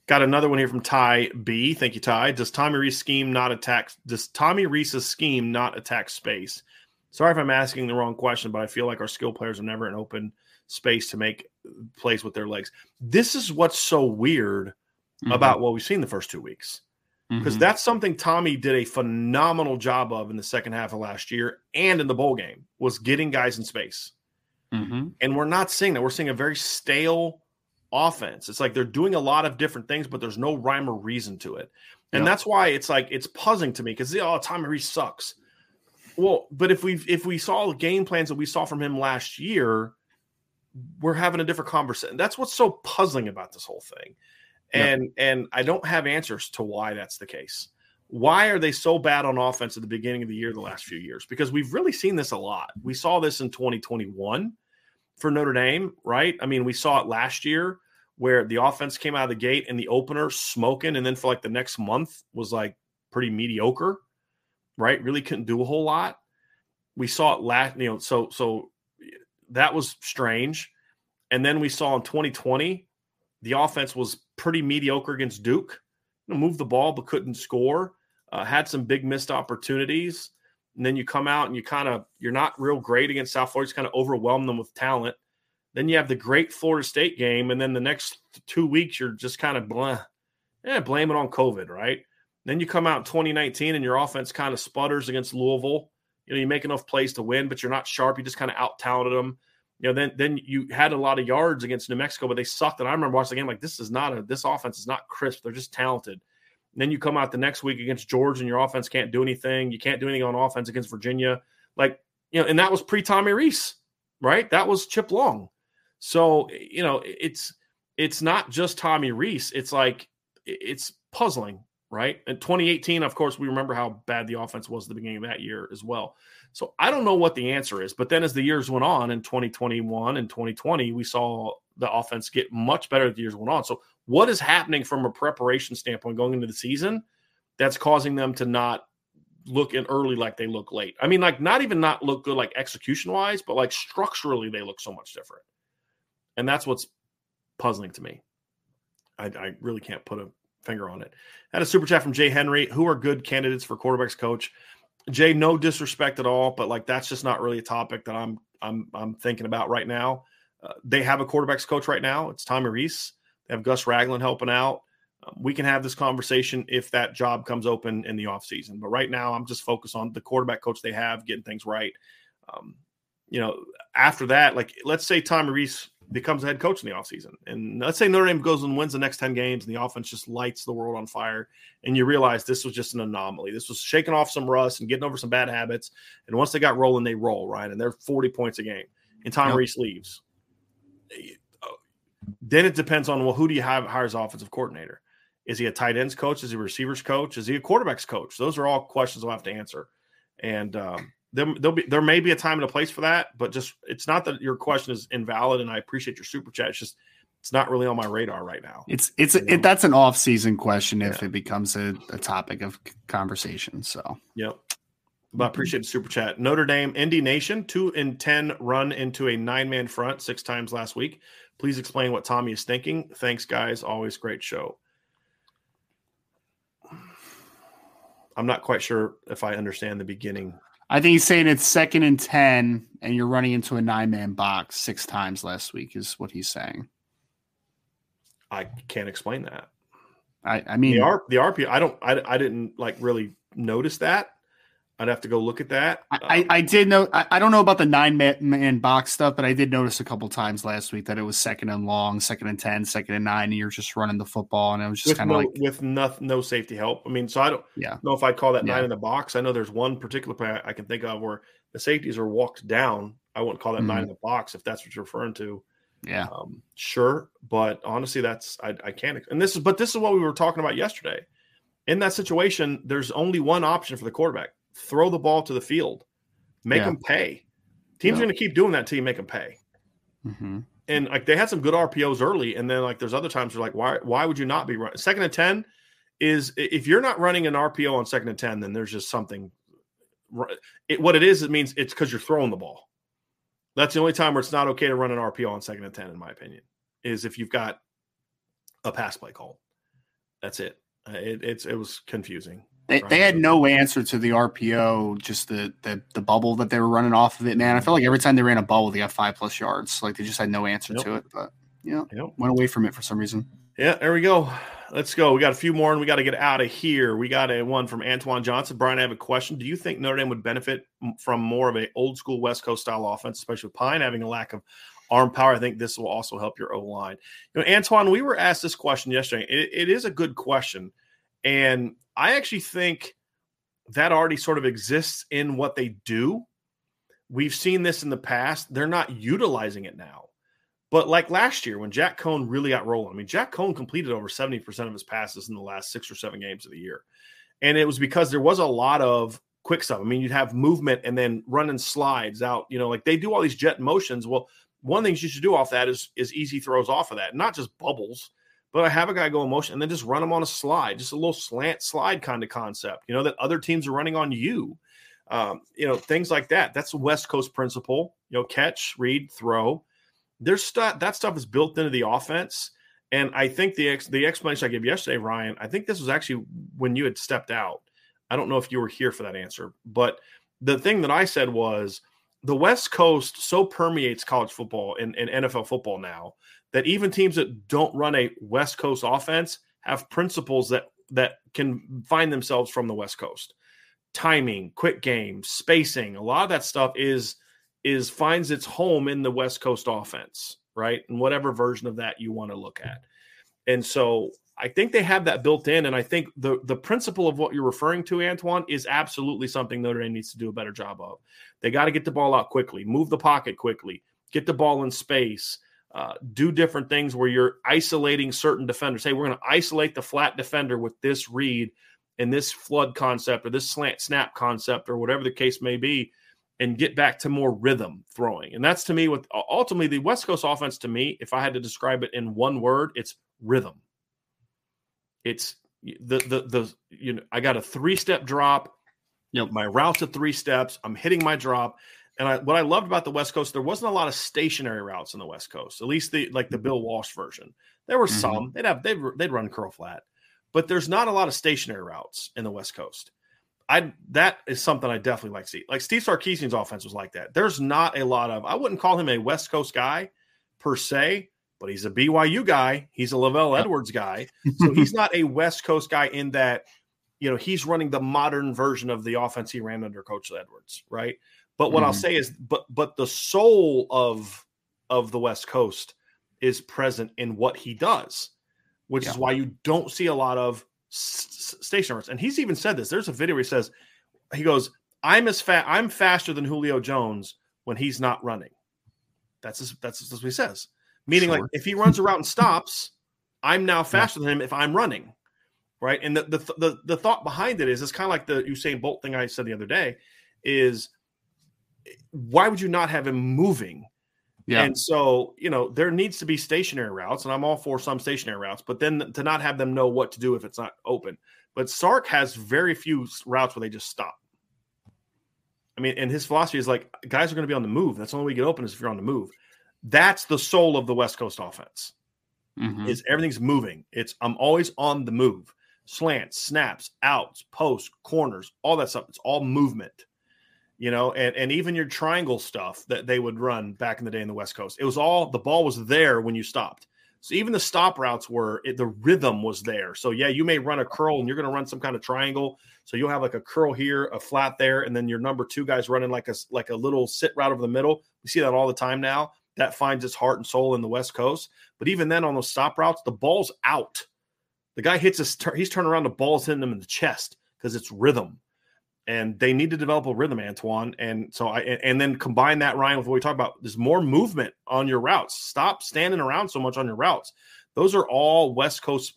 Got another one here from Ty B. Thank you, Ty. Does Tommy Rees scheme not attack? Does Tommy Rees's scheme not attack space? Sorry if I'm asking the wrong question, but I feel like our skill players are never in open space to make plays with their legs. This is what's so weird mm-hmm. about what we've seen the first two weeks. because Mhm. that's something Tommy did a phenomenal job of in the second half of last year and in the bowl game was getting guys in space. Mhm. And we're not seeing that. We're seeing a very stale offense. It's like they're doing a lot of different things, but there's no rhyme or reason to it. And Yeah. that's why it's like it's puzzling to me because oh, Tommy Rees sucks. Well, but if we if we saw the game plans that we saw from him last year, we're having a different conversation. That's what's so puzzling about this whole thing. Yeah. And and I don't have answers to why that's the case. Why are they so bad on offense at the beginning of the year the last few years? Because we've really seen this a lot. We saw this in 2021 for Notre Dame, right? I mean, we saw it last year where the offense came out of the gate in the opener smoking, and then for like the next month was like pretty mediocre, right? Really couldn't do a whole lot. We saw it last, you know, so so that was strange. And then we saw in 2020, the offense was pretty mediocre against Duke. You know, moved the ball but couldn't score. Uh, had some big missed opportunities. And then you come out and you kind of you're not real great against South Florida. You kind of overwhelm them with talent. Then you have the great Florida State game, and then the next two weeks you're just kind of blah, yeah, blame it on COVID, right? Then you come out in 2019 and your offense kind of sputters against Louisville. You know, you make enough plays to win, but you're not sharp. You just kind of out talented them. You know, then then you had a lot of yards against New Mexico, but they sucked. And I remember watching the game like this is not a this offense is not crisp. They're just talented. And then you come out the next week against George and your offense can't do anything. You can't do anything on offense against Virginia. Like, you know, and that was pre Tommy Rees, right? That was Chip Long. So, you know, it's it's not just Tommy Rees. It's like it's puzzling, right? In 2018, of course, we remember how bad the offense was at the beginning of that year as well. So I don't know what the answer is, but then as the years went on in 2021 and 2020, we saw the offense get much better as the years went on. So what is happening from a preparation standpoint going into the season that's causing them to not look in early like they look late? I mean, like not even not look good like execution wise, but like structurally they look so much different. And that's what's puzzling to me. I, I really can't put a finger on it. I Had a super chat from Jay Henry. Who are good candidates for quarterbacks coach? Jay, no disrespect at all, but like that's just not really a topic that I'm I'm I'm thinking about right now. Uh, they have a quarterbacks coach right now. It's Tommy Rees. They have Gus Ragland helping out. Um, we can have this conversation if that job comes open in the offseason. But right now, I'm just focused on the quarterback coach they have, getting things right. Um, you know, after that, like let's say Tommy Rees becomes a head coach in the offseason. And let's say Notre Dame goes and wins the next 10 games and the offense just lights the world on fire. And you realize this was just an anomaly. This was shaking off some rust and getting over some bad habits. And once they got rolling, they roll, right? And they're 40 points a game. And Tom Yep. Rees leaves. Then it depends on well, who do you have hire as offensive coordinator? Is he a tight ends coach? Is he a receivers coach? Is he a quarterbacks coach? Those are all questions we'll have to answer. And um, there, there'll be there may be a time and a place for that, but just it's not that your question is invalid, and I appreciate your super chat. It's just it's not really on my radar right now. It's it's You know? it, that's an off season question if Yeah. it becomes a, a topic of conversation. So Yep. But I appreciate the super chat. Notre Dame, Indy Nation, two in 10 run into a nine man front six times last week. Please explain what Tommy is thinking. Thanks, guys. Always great show. I'm not quite sure if I understand the beginning. I think he's saying it's second and ten, and you're running into a nine man box six times last week is what he's saying. I can't explain that. I, I mean, The, R, the RP, I don't, I, I didn't like really notice that. I'd have to go look at that. I, I, I did know. I, I don't know about the nine man, man box stuff, but I did notice a couple times last week that it was second and long, second and 10, second and nine, and you're just running the football, and it was just kind no, of like, with no, no safety help. I mean, so I don't yeah, know if I'd call that nine in the box. I know there's one particular play I- I can think of where the safeties are walked down. I wouldn't call that nine Mhm. in the box if that's what you're referring to. yeah, Um, sure, but honestly, that's I, I can't. And this is but this is what we were talking about yesterday. In that situation, there's only one option for the quarterback: throw the ball to the field, make Yeah. them pay. Teams Yeah. are going to keep doing that until you make them pay. hmm And like they had some good RPOs early, and then like there's other times you're like, why why would you not be running second and ten? Is if you're not running an RPO on second and ten, then there's just something. It, what it is, it means it's because you're throwing the ball. That's the only time where it's not okay to run an RPO on second and ten, in my opinion, is if you've got a pass play called. That's it. Uh, It it's it was confusing. They, they had no answer to the RPO, just the, the the bubble that they were running off of it. Man, I felt like every time they ran a bubble, they got five plus yards. Like they just had no answer Yep. to it. But yeah, Yep. went away from it for some reason. Yeah, there we go. let's go. We got a few more and we got to get out of here. We got a one from Antoine Johnson. Brian, I have a question. Do you think Notre Dame would benefit from more of a old school West Coast style offense, especially with Pyne having a lack of arm power? I think this will also help your O line. You know, Antoine, we were asked this question yesterday. It, it is a good question. And I actually think that already sort of exists in what they do. We've seen this in the past. They're not utilizing it now. But like last year when Jack Coan really got rolling, I mean, Jack Coan completed over 70% of his passes in the last six or seven games of the year. And it was because there was a lot of quick stuff. I mean, you'd have movement and then running slides out, you know, like they do all these jet motions. Well, one thing you should do off that is is easy throws off of that, not just bubbles, but I have a guy go in motion and then just run him on a slide, just a little slant slide kind of concept, you know, that other teams are running on you. Um, you know, things like that. That's the West Coast principle, you know, catch, read, throw there's stuff that stuff is built into the offense. And I think the ex, the explanation I gave yesterday, Ryan, I think this was actually when you had stepped out. I don't know if you were here for that answer, but the thing that I said was the West Coast so permeates college football and, and NFL football now that even teams that don't run a West Coast offense have principles that that can find themselves from the West Coast. Timing, quick game, spacing, a lot of that stuff is is finds its home in the West Coast offense, right? And whatever version of that you want to look at. And so I think they have that built in. And I think the the principle of what you're referring to, Antoine, is absolutely something Notre Dame needs to do a better job of. They got to get the ball out quickly, move the pocket quickly, get the ball in space, uh, do different things where you're isolating certain defenders. Hey, we're going to isolate the flat defender with this read and this flood concept or this slant snap concept or whatever the case may be and get back to more rhythm throwing. And that's to me what ultimately the West Coast offense to me, if I had to describe it in one word, it's rhythm. It's the the the you know, I got a three-step drop. You know, my route's at three steps. I'm hitting my drop. And I, what I loved about the West Coast, there wasn't a lot of stationary routes in the West Coast. At least the like the Bill Walsh version. There were mm-hmm. some. They'd have they'd they'd run curl flat, but there's not a lot of stationary routes in the West Coast. I that is something I definitely like to see. Like Steve Sarkisian's offense was like that. There's not a lot of I wouldn't call him a West Coast guy per se, but he's a BYU guy. He's a LaVell Edwards guy. So he's not a West Coast guy in that, you know, he's running the modern version of the offense he ran under Coach Edwards, right? But what mm-hmm. I'll say is, but but the soul of of the West Coast is present in what he does, which yeah. is why you don't see a lot of stationers. And he's even said this. There's a video where he says, he goes, I'm as fast, I'm faster than Julio Jones when he's not running. That's his, that's, that's what he says. Meaning, sure. like, if he runs around and stops, I'm now faster yeah. than him if I'm running. Right. And the, the, the, the thought behind it is it's kind of like the Usain Bolt thing I said the other day is why would you not have him moving yeah. And so, you know, there needs to be stationary routes, and I'm all for some stationary routes, but then to not have them know what to do if it's not open. But Sark has very few routes where they just stop. I mean, and his philosophy is like guys are going to be on the move. That's the only way you get open is if you're on the move. That's the soul of the West Coast offense. Mm-hmm. Is everything's moving. It's I'm always on the move. Slants, snaps, outs, posts, corners, all that stuff. It's all movement you know, and, and even your triangle stuff that they would run back in the day in the West Coast. It was all the ball was there when you stopped. So even the stop routes were it, the rhythm was there. So yeah, you may run a curl and you're going to run some kind of triangle. So you'll have like a curl here, a flat there, and then your number two guys running like a like a little sit route over the middle. We see that all the time now. That finds its heart and soul in the West Coast. But even then, on those stop routes, the ball's out. The guy hits his he's turning around, the ball's hitting him in the chest because it's rhythm and they need to develop a rhythm, Antoine. And so I and then combine that Ryan with what we talk about. There's more movement on your routes. Stop standing around so much on your routes. Those are all West Coast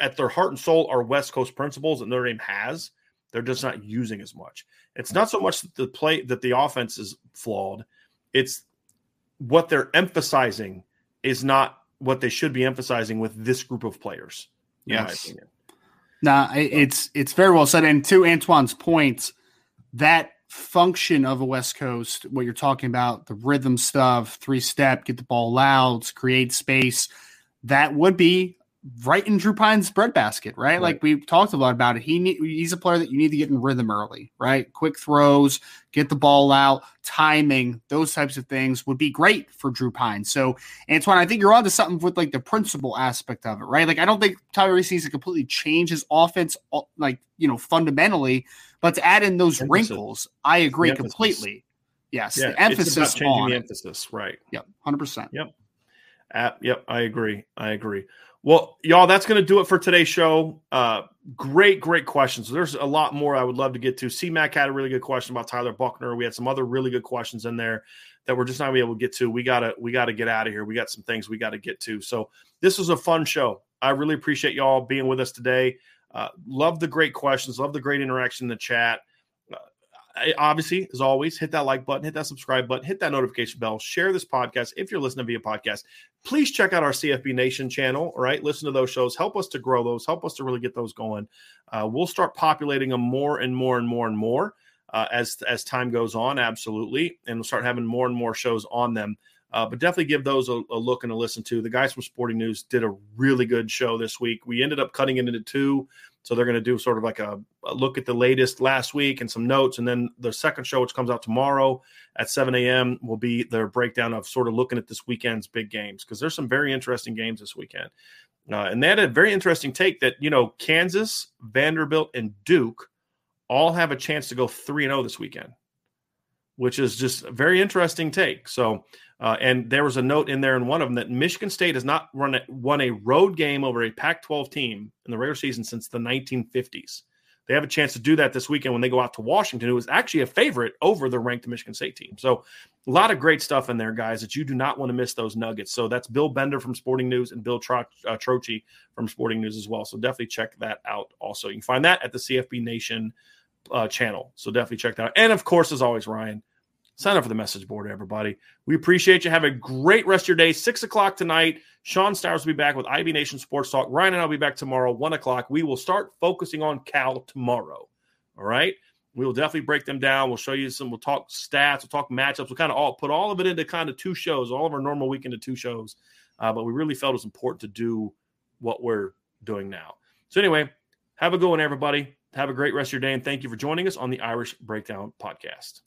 at their heart and soul are West Coast principles that Notre Dame has. They're just not using as much. It's not so much that the play that the offense is flawed. It's what they're emphasizing is not what they should be emphasizing with this group of players. yes. Nah, it's it's very well said. And to Antoine's points, that function of a West Coast, what you're talking about, the rhythm stuff, three step, get the ball loud, create space, that would be right in Drew Pyne's breadbasket, right? right? Like we talked a lot about it. He need, he's a player that you need to get in rhythm early, right? Quick throws, get the ball out, timing, those types of things would be great for Drew Pyne. So, Antoine, I think you're onto something with like the principal aspect of it, right? Like I don't think Tyrese needs to completely change his offense, uh, like you know, fundamentally, but to add in those emphasis. wrinkles, I agree completely. Yes, yeah, the emphasis changing on the emphasis, right? Yep, hundred percent. Yep. At, yep, I agree. I agree. Well, y'all, that's going to do it for today's show. Uh, great, great questions. There's a lot more I would love to get to. C Mac had a really good question about Tyler Buchner. We had some other really good questions in there that we're just not be able to get to. We gotta, we gotta get out of here. We got some things we got to get to. So this was a fun show. I really appreciate y'all being with us today. Uh, love the great questions. Love the great interaction in the chat obviously, as always, hit that like button, hit that subscribe button, hit that notification bell, share this podcast. If you're listening via podcast, please check out our CFB Nation channel. All right, listen to those shows. Help us to grow those. Help us to really get those going. Uh, we'll start populating them more and more and more and more uh, as as time goes on. Absolutely, and we'll start having more and more shows on them. Uh, but definitely give those a, a, look and a listen to. The guys from Sporting News did a really good show this week. We ended up cutting it into two. So they're going to do sort of like a, a, look at the latest last week and some notes. And then the second show, which comes out tomorrow at 7 a.m., will be their breakdown of sort of looking at this weekend's big games because there's some very interesting games this weekend. Uh, and they had a very interesting take that, you know, Kansas, Vanderbilt, and Duke all have a chance to go 3 0 this weekend, which is just a very interesting take. So, uh, and there was a note in there in one of them that Michigan State has not run a, won a road game over a Pac 12 team in the regular season since the 1950s. They have a chance to do that this weekend when they go out to Washington, who is actually a favorite over the ranked Michigan State team. So, a lot of great stuff in there, guys, that you do not want to miss those nuggets. So, that's Bill Bender from Sporting News and Bill Tro- uh, Trocchi from Sporting News as well. So, definitely check that out also. You can find that at the CFB Nation uh, channel. So, definitely check that out. And, of course, as always, Ryan, Sign up for the message board, everybody. We appreciate you. Have a great rest of your day. Six o'clock tonight. Sean Stowers will be back with IB Nation Sports Talk. Ryan and I will be back tomorrow, one o'clock. We will start focusing on Cal tomorrow. All right. We will definitely break them down. We'll show you some, we'll talk stats, we'll talk matchups. We'll kind of all put all of it into kind of two shows, all of our normal week into two shows. Uh, but we really felt it was important to do what we're doing now. So, anyway, have a good one, everybody. Have a great rest of your day. And thank you for joining us on the Irish Breakdown Podcast.